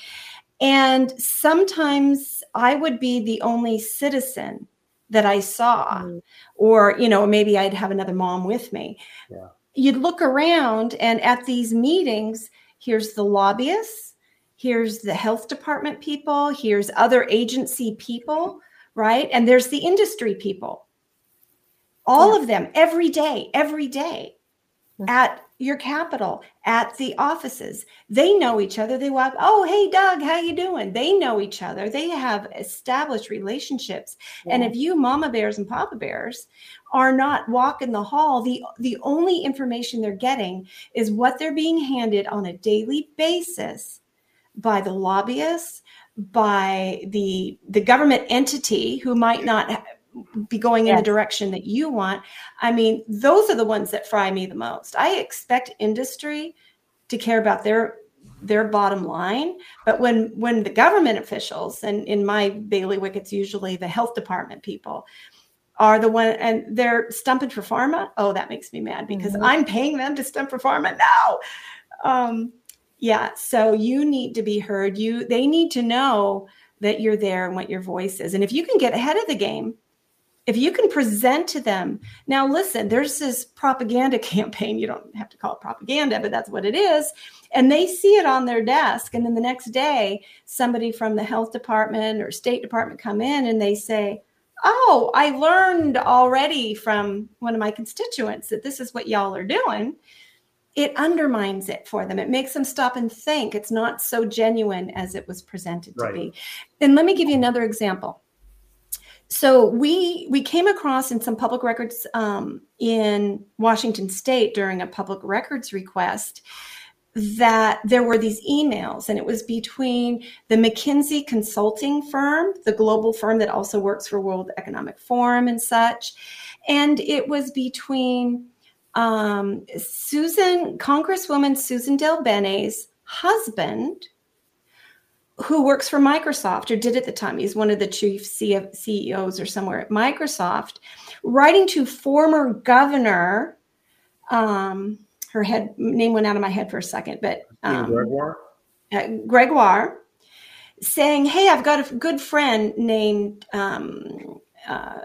And sometimes I would be the only citizen that I saw, mm. or, you know, maybe I'd have another mom with me. Yeah you'd look around and at these meetings, here's the lobbyists, here's the health department people, here's other agency people, right? And there's the industry people. All yeah. of them every day, every day at your capital at the offices. They know each other. They walk oh hey doug how you doing? They know each other. They have established relationships. Yeah. and if you mama bears and papa bears are not walking the hall the the only information they're getting is what they're being handed on a daily basis by the lobbyists by the the government entity who might not be going in the direction that you want. I mean, those are the ones that fry me the most. I expect industry to care about their their bottom line, but when when the government officials and in my bailiwick, it's usually the health department people are the one and they're stumping for pharma. Oh, that makes me mad because mm-hmm. I'm paying them to stump for pharma now. Um, yeah, so you need to be heard. You they need to know that you're there and what your voice is. And if you can get ahead of the game, if you can present to them now listen there's this propaganda campaign you don't have to call it propaganda but that's what it is and they see it on their desk and then the next day somebody from the health department or state department come in and they say oh i learned already from one of my constituents that this is what y'all are doing. It undermines it for them. It makes them stop and think. It's not so genuine as it was presented to be. And let me give you another example so we we came across in some public records um, in Washington State during a public records request that there were these emails and it was between the McKinsey consulting firm, the global firm that also works for World Economic Forum and such, and it was between um, Susan Congresswoman Susan DelBene's husband who works for Microsoft or did at the time. He's one of the chief CEOs or somewhere at Microsoft, writing to former governor. Um, her head name went out of my head for a second, but um, Gregoire. Uh, Gregoire, saying, "Hey, I've got a good friend named." Um, uh,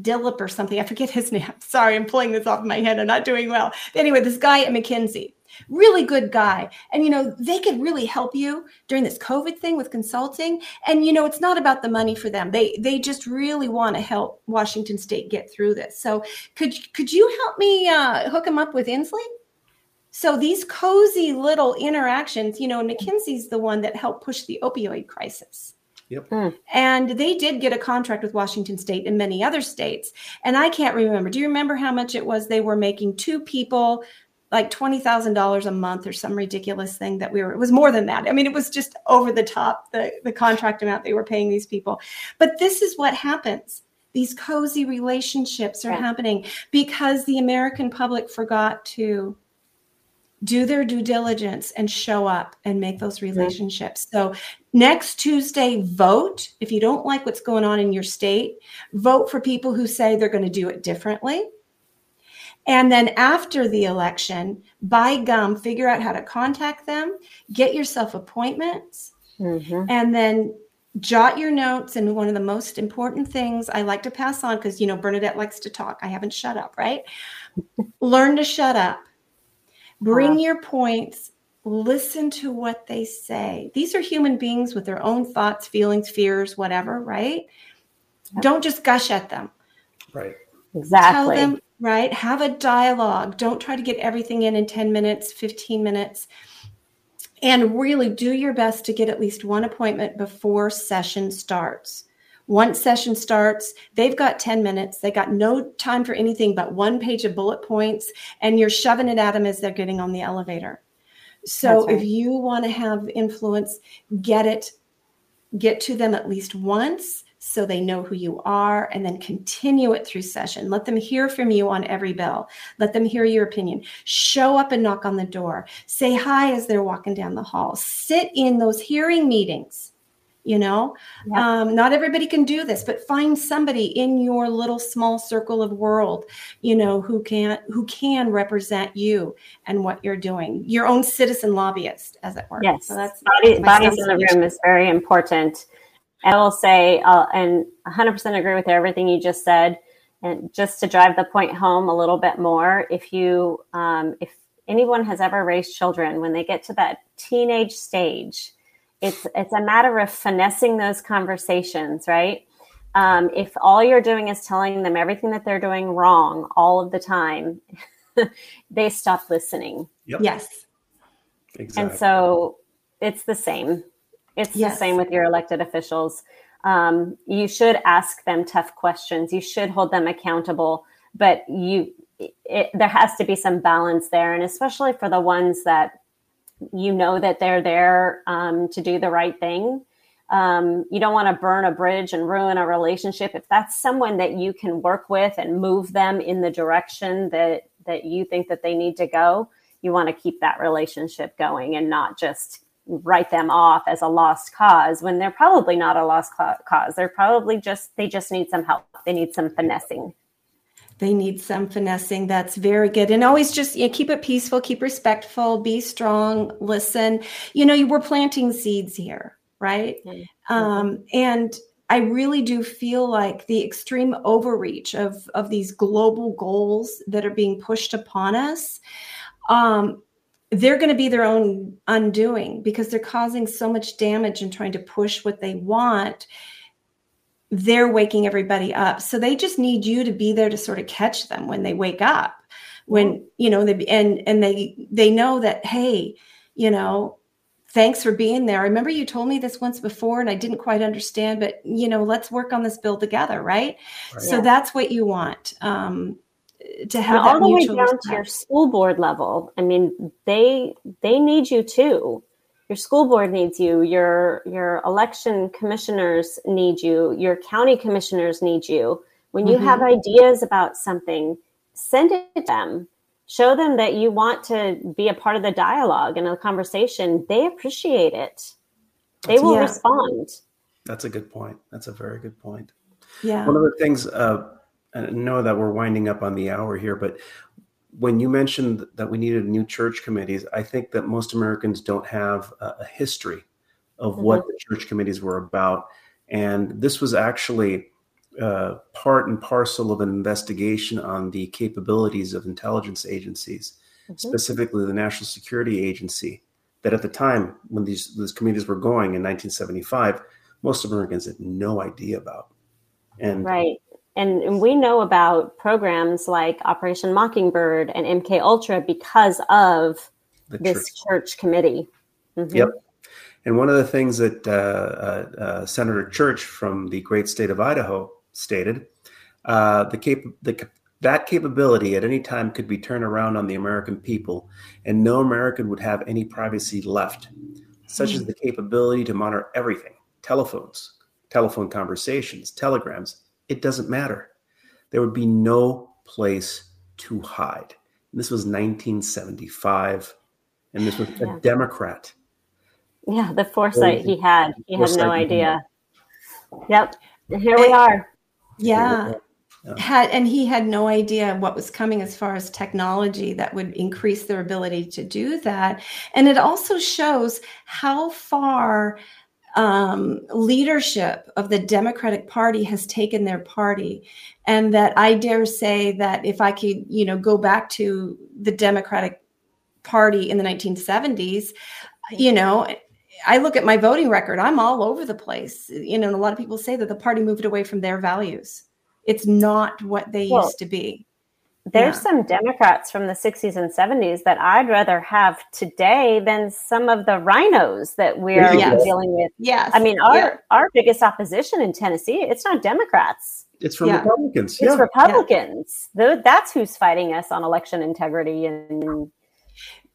Dillip or something. I forget his name. Sorry, I'm pulling this off my head. I'm not doing well. Anyway, this guy at McKinsey really good guy. And, you know, they could really help you during this COVID thing with consulting. And, you know, it's not about the money for them. They, they just really want to help Washington state get through this. So could, could you help me uh, hook them up with Inslee? So these cozy little interactions, you know, McKinsey's the one that helped push the opioid crisis. Yep. Mm. And they did get a contract with Washington State and many other states. And I can't remember. Do you remember how much it was they were making two people like $20,000 a month or some ridiculous thing that we were, it was more than that. I mean, it was just over the top, the, the contract amount they were paying these people. But this is what happens. These cozy relationships are right. happening because the American public forgot to do their due diligence and show up and make those relationships. So next Tuesday, vote. If you don't like what's going on in your state, vote for people who say they're going to do it differently and then after the election, by gum, figure out how to contact them, get yourself appointments, mm-hmm. and then jot your notes. And one of the most important things I like to pass on, because, you know, Bernadette likes to talk. I haven't shut up, right? Learn to shut up. Bring wow. your points. Listen to what they say. These are human beings with their own thoughts, feelings, fears, whatever, right? Don't just gush at them. Right. Exactly. Tell them right? Have a dialogue. Don't try to get everything in in 10 minutes, 15 minutes. And really do your best to get at least one appointment before session starts. Once session starts, they've got 10 minutes. They got no time for anything but one page of bullet points, and you're shoving it at them as they're getting on the elevator. So right. if you want to have influence, get it, get to them at least once so they know who you are, and then continue it through session. Let them hear from you on every bell. Let them hear your opinion. Show up and knock on the door. Say hi as they're walking down the hall. Sit in those hearing meetings. You know, um, not everybody can do this, but find somebody in your little small circle of world, you know, who can who can represent you and what you're doing. Your own citizen lobbyist, as it were. Yes, So that's Body, bodies in the room is very important. And I will say, uh, and 100% agree with everything you just said. And just to drive the point home a little bit more, if you, um, if anyone has ever raised children, when they get to that teenage stage, it's it's a matter of finessing those conversations, right? Um, if all you're doing is telling them everything that they're doing wrong all of the time, they stop listening. Yep. Yes. Exactly. And so it's the same. It's Yes. the same with your elected officials. Um, you should ask them tough questions. You should hold them accountable, but you it, there has to be some balance there, and especially for the ones that you know that they're there um, to do the right thing. Um, you don't want to burn a bridge and ruin a relationship. If that's someone that you can work with and move them in the direction that that you think that they need to go, you want to keep that relationship going and not just write them off as a lost cause when they're probably not a lost ca- cause. They're probably just they just need some help. They need some finessing. They need some finessing. That's very good. And always just you know, keep it peaceful, keep respectful, be strong, listen. You know, you were planting seeds here, right? Um, and I really do feel like the extreme overreach of of these global goals that are being pushed upon us, um, they're going to be their own undoing because they're causing so much damage and trying to push what they want. They're waking everybody up. So they just need you to be there to sort of catch them when they wake up. When you know they and and they they know that hey you know thanks for being there. I remember you told me this once before and i didn't quite understand but you know let's work on this bill together right, so Yeah. that's what you want. Um to And have all the way mutual down to your school board level. I mean, they they need you too. Your school board needs you. Your your election commissioners need you. Your county commissioners need you. When you have Mhm. ideas about something, send it to them. Show them that you want to be a part of the dialogue and the conversation. They appreciate it. They will Yeah. respond. That's a good point. That's a very good point. Yeah. One of the things, uh, I know that we're winding up on the hour here, but when you mentioned that we needed new church committees, I think that most Americans don't have a, history of what Mhm. the church committees were about. And this was actually uh, part and parcel of an investigation on the capabilities of intelligence agencies, Mhm. specifically the National Security Agency, that at the time when these, these committees were going in 1975, most Americans had no idea about. And Right. And, and we know about programs like Operation Mockingbird and MK Ultra because of The this church, committee. Mhm. Yep. And one of the things that uh, uh, uh, Senator Church from the great state of Idaho stated, uh, the, cap- the that capability at any time could be turned around on the American people, and no American would have any privacy left, such as the capability to monitor everything telephones, telephone conversations, telegrams. It doesn't matter. There would be no place to hide. And this was 1975, and this was a Democrat. Yeah, the foresight he had. He had Foresight no he idea. Yep. Here we are. Yeah. Had and he had no idea what was coming as far as technology that would increase their ability to do that. And it also shows how far um, leadership of the Democratic Party has taken their party, and that I dare say that if I could, you know, go back to the Democratic Party in the 1970s, you know, I look at my voting record, I'm all over the place. You know, and a lot of people say that the party moved away from their values. It's not what they Well, used to be. There's Yeah. some Democrats from the 60s and 70s that I'd rather have today than some of the RINOs that we're Yes. dealing with. Yes. I mean, our, Yeah. our biggest opposition in Tennessee, it's not Democrats. It's from Yeah. Republicans. It's yeah. Republicans. Tho- That's who's fighting us on election integrity and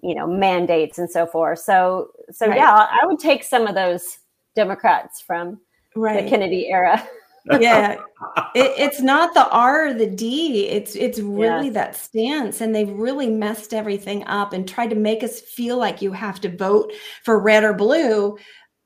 you know, mandates and so forth. So, so Right. yeah, I would take some of those Democrats from Right. the Kennedy era. yeah. It, it's not the r or the d. It's it's really Yes. that stance and they've really messed everything up and tried to make us feel like you have to vote for red or blue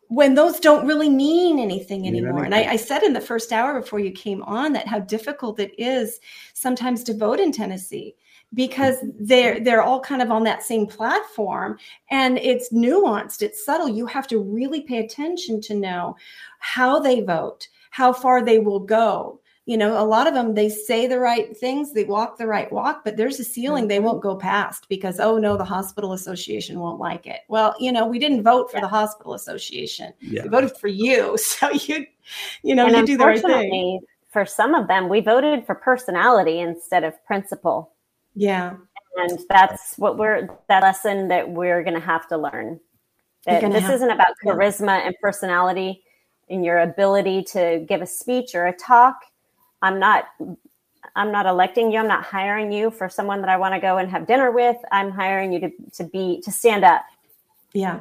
when those don't really mean anything Mean anymore. And. I, I said in the first hour before you came on that how difficult it is sometimes to vote in tennessee because mm-hmm. they're they're all kind of on that same platform and it's nuanced it's subtle. You have to really pay attention to know how they vote how far they will go you know a lot of them they say the right things they walk the right walk but there's a ceiling they won't go past because oh no the hospital association won't like it well you know we didn't vote for the hospital association Yeah. we voted for you so you you know and you do the right thing for some of them, we voted for personality instead of principle. yeah And that's what we're that lesson that we're going to have to learn. You're That this have- isn't about yeah. charisma and personality and your ability to give a speech or a talk. I'm not I'm not electing you. I'm not hiring you for someone that I want to go and have dinner with. I'm hiring you to to be to stand up. yeah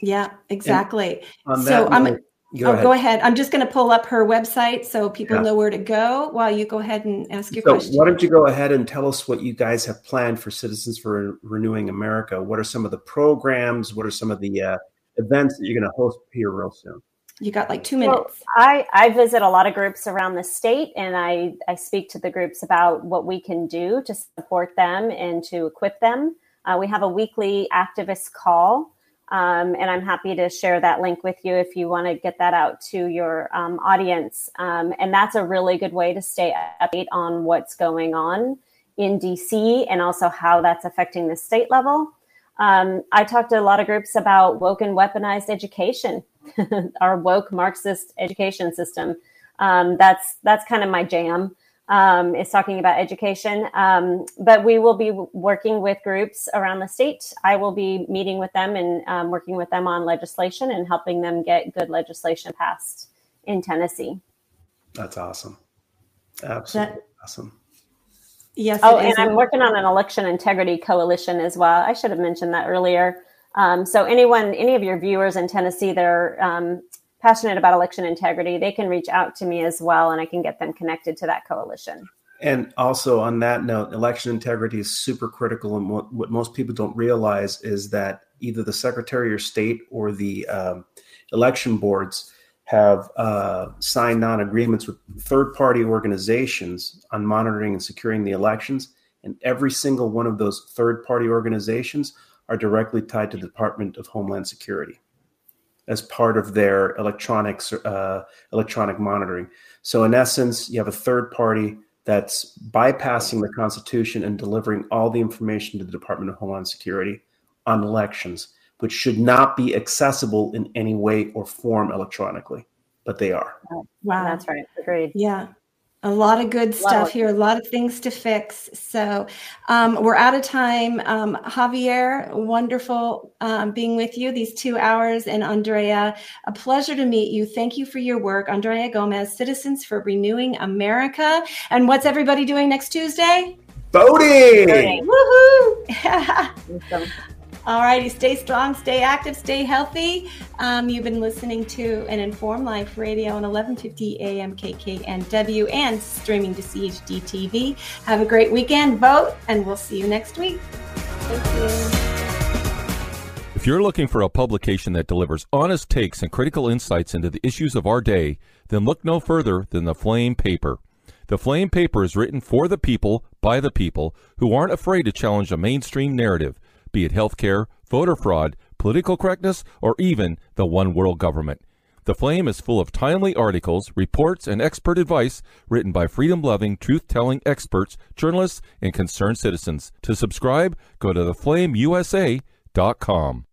yeah exactly so that i'm note- go oh, ahead. go ahead i'm just going to pull up her website so people Yeah. know where to go while you go ahead and ask your So, question why don't you go ahead and tell us what you guys have planned for Citizens for Renewing America? What are some of the programs? What are some of the uh, events that you're going to host here real soon? You got like two minutes I, I visit a lot of groups around the state and I, I speak to the groups about what we can do to support them and to equip them. Uh, we have a weekly activist call, um, and I'm happy to share that link with you if you want to get that out to your um, audience. Um, and that's a really good way to stay update on what's going on in DC and also how that's affecting the state level. Um, I talked to a lot of groups about woke and weaponized education, our woke Marxist education system. Um, that's that's kind of my jam. Um, is talking about education, um, but we will be working with groups around the state. I will be meeting with them and um, working with them on legislation and helping them get good legislation passed in Tennessee. That's awesome. Absolutely awesome. yes Oh, and is. I'm working on an election integrity coalition as well. I should have mentioned that earlier. Um, so anyone, any of your viewers in Tennessee that are um, passionate about election integrity, they can reach out to me as well, and I can get them connected to that coalition. And also on that note, election integrity is super critical. And what, what most people don't realize is that either the Secretary of State or the um, election boards have uh, signed on agreements with third party organizations on monitoring and securing the elections. And every single one of those third party organizations are directly tied to the Department of Homeland Security as part of their electronics uh, electronic monitoring. So in essence, you have a third party that's bypassing the Constitution and delivering all the information to the Department of Homeland Security on elections, which should not be accessible in any way or form electronically, but they are. Wow. That's right. Agreed. Yeah. A lot of good stuff work. here, a lot of things to fix. So um, we're out of time. Um, Xavier, wonderful um, being with you these two hours. And Aundrea, a pleasure to meet you. Thank you for your work. Aundrea Gomez, Citizens for Renewing America. And what's everybody doing next Tuesday? Voting! Woohoo! All righty, stay strong, stay active, stay healthy. Um, you've been listening to an Informed Life Radio on 1150 AM KKNW and streaming to CHD TV. Have a great weekend, vote, and we'll see you next week. Thank you. If you're looking for a publication that delivers honest takes and critical insights into the issues of our day, then look no further than the Flame Paper. The Flame Paper is written for the people, by the people, who aren't afraid to challenge a mainstream narrative, be it healthcare, voter fraud, political correctness, or even the one world government. The Flame is full of timely articles, reports, and expert advice written by freedom loving, truth telling experts, journalists, and concerned citizens. To subscribe, go to theflameusa.com.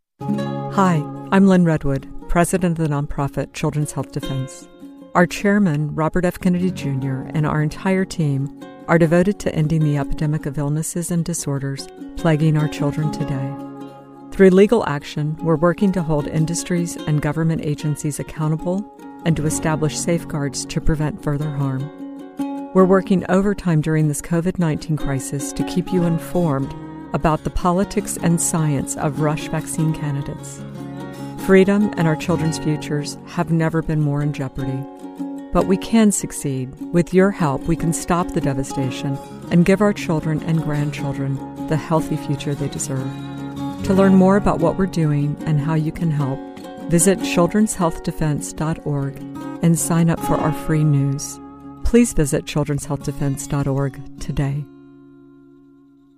Hi, I'm Lyn Redwood, president of the nonprofit Children's Health Defense. Our chairman, Robert F. Kennedy Jr., and our entire team are devoted to ending the epidemic of illnesses and disorders plaguing our children today. Through legal action, we're working to hold industries and government agencies accountable and to establish safeguards to prevent further harm. We're working overtime during this COVID 19 crisis to keep you informed about the politics and science of rush vaccine candidates. Freedom and our children's futures have never been more in jeopardy. But we can succeed. With your help, we can stop the devastation and give our children and grandchildren the healthy future they deserve. To learn more about what we're doing and how you can help, visit childrenshealthdefense.org and sign up for our free news. Please visit childrenshealthdefense.org today.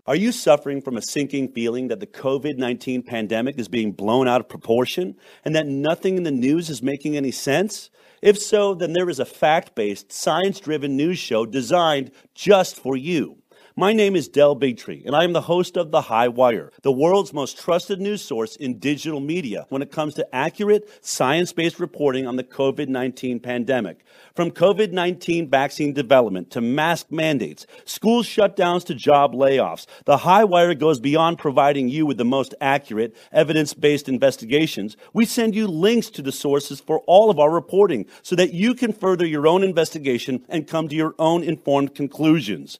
Are you suffering from a sinking feeling that the COVID 19 pandemic is being blown out of proportion and that nothing in the news is making any sense? If so, then there is a fact based, science driven news show designed just for you. My name is Del Bigtree, and I am the host of The High Wire, the world's most trusted news source in digital media when it comes to accurate, science based reporting on the COVID 19 pandemic. From COVID 19 vaccine development to mask mandates, school shutdowns to job layoffs, The High Wire goes beyond providing you with the most accurate, evidence based investigations. We send you links to the sources for all of our reporting so that you can further your own investigation and come to your own informed conclusions.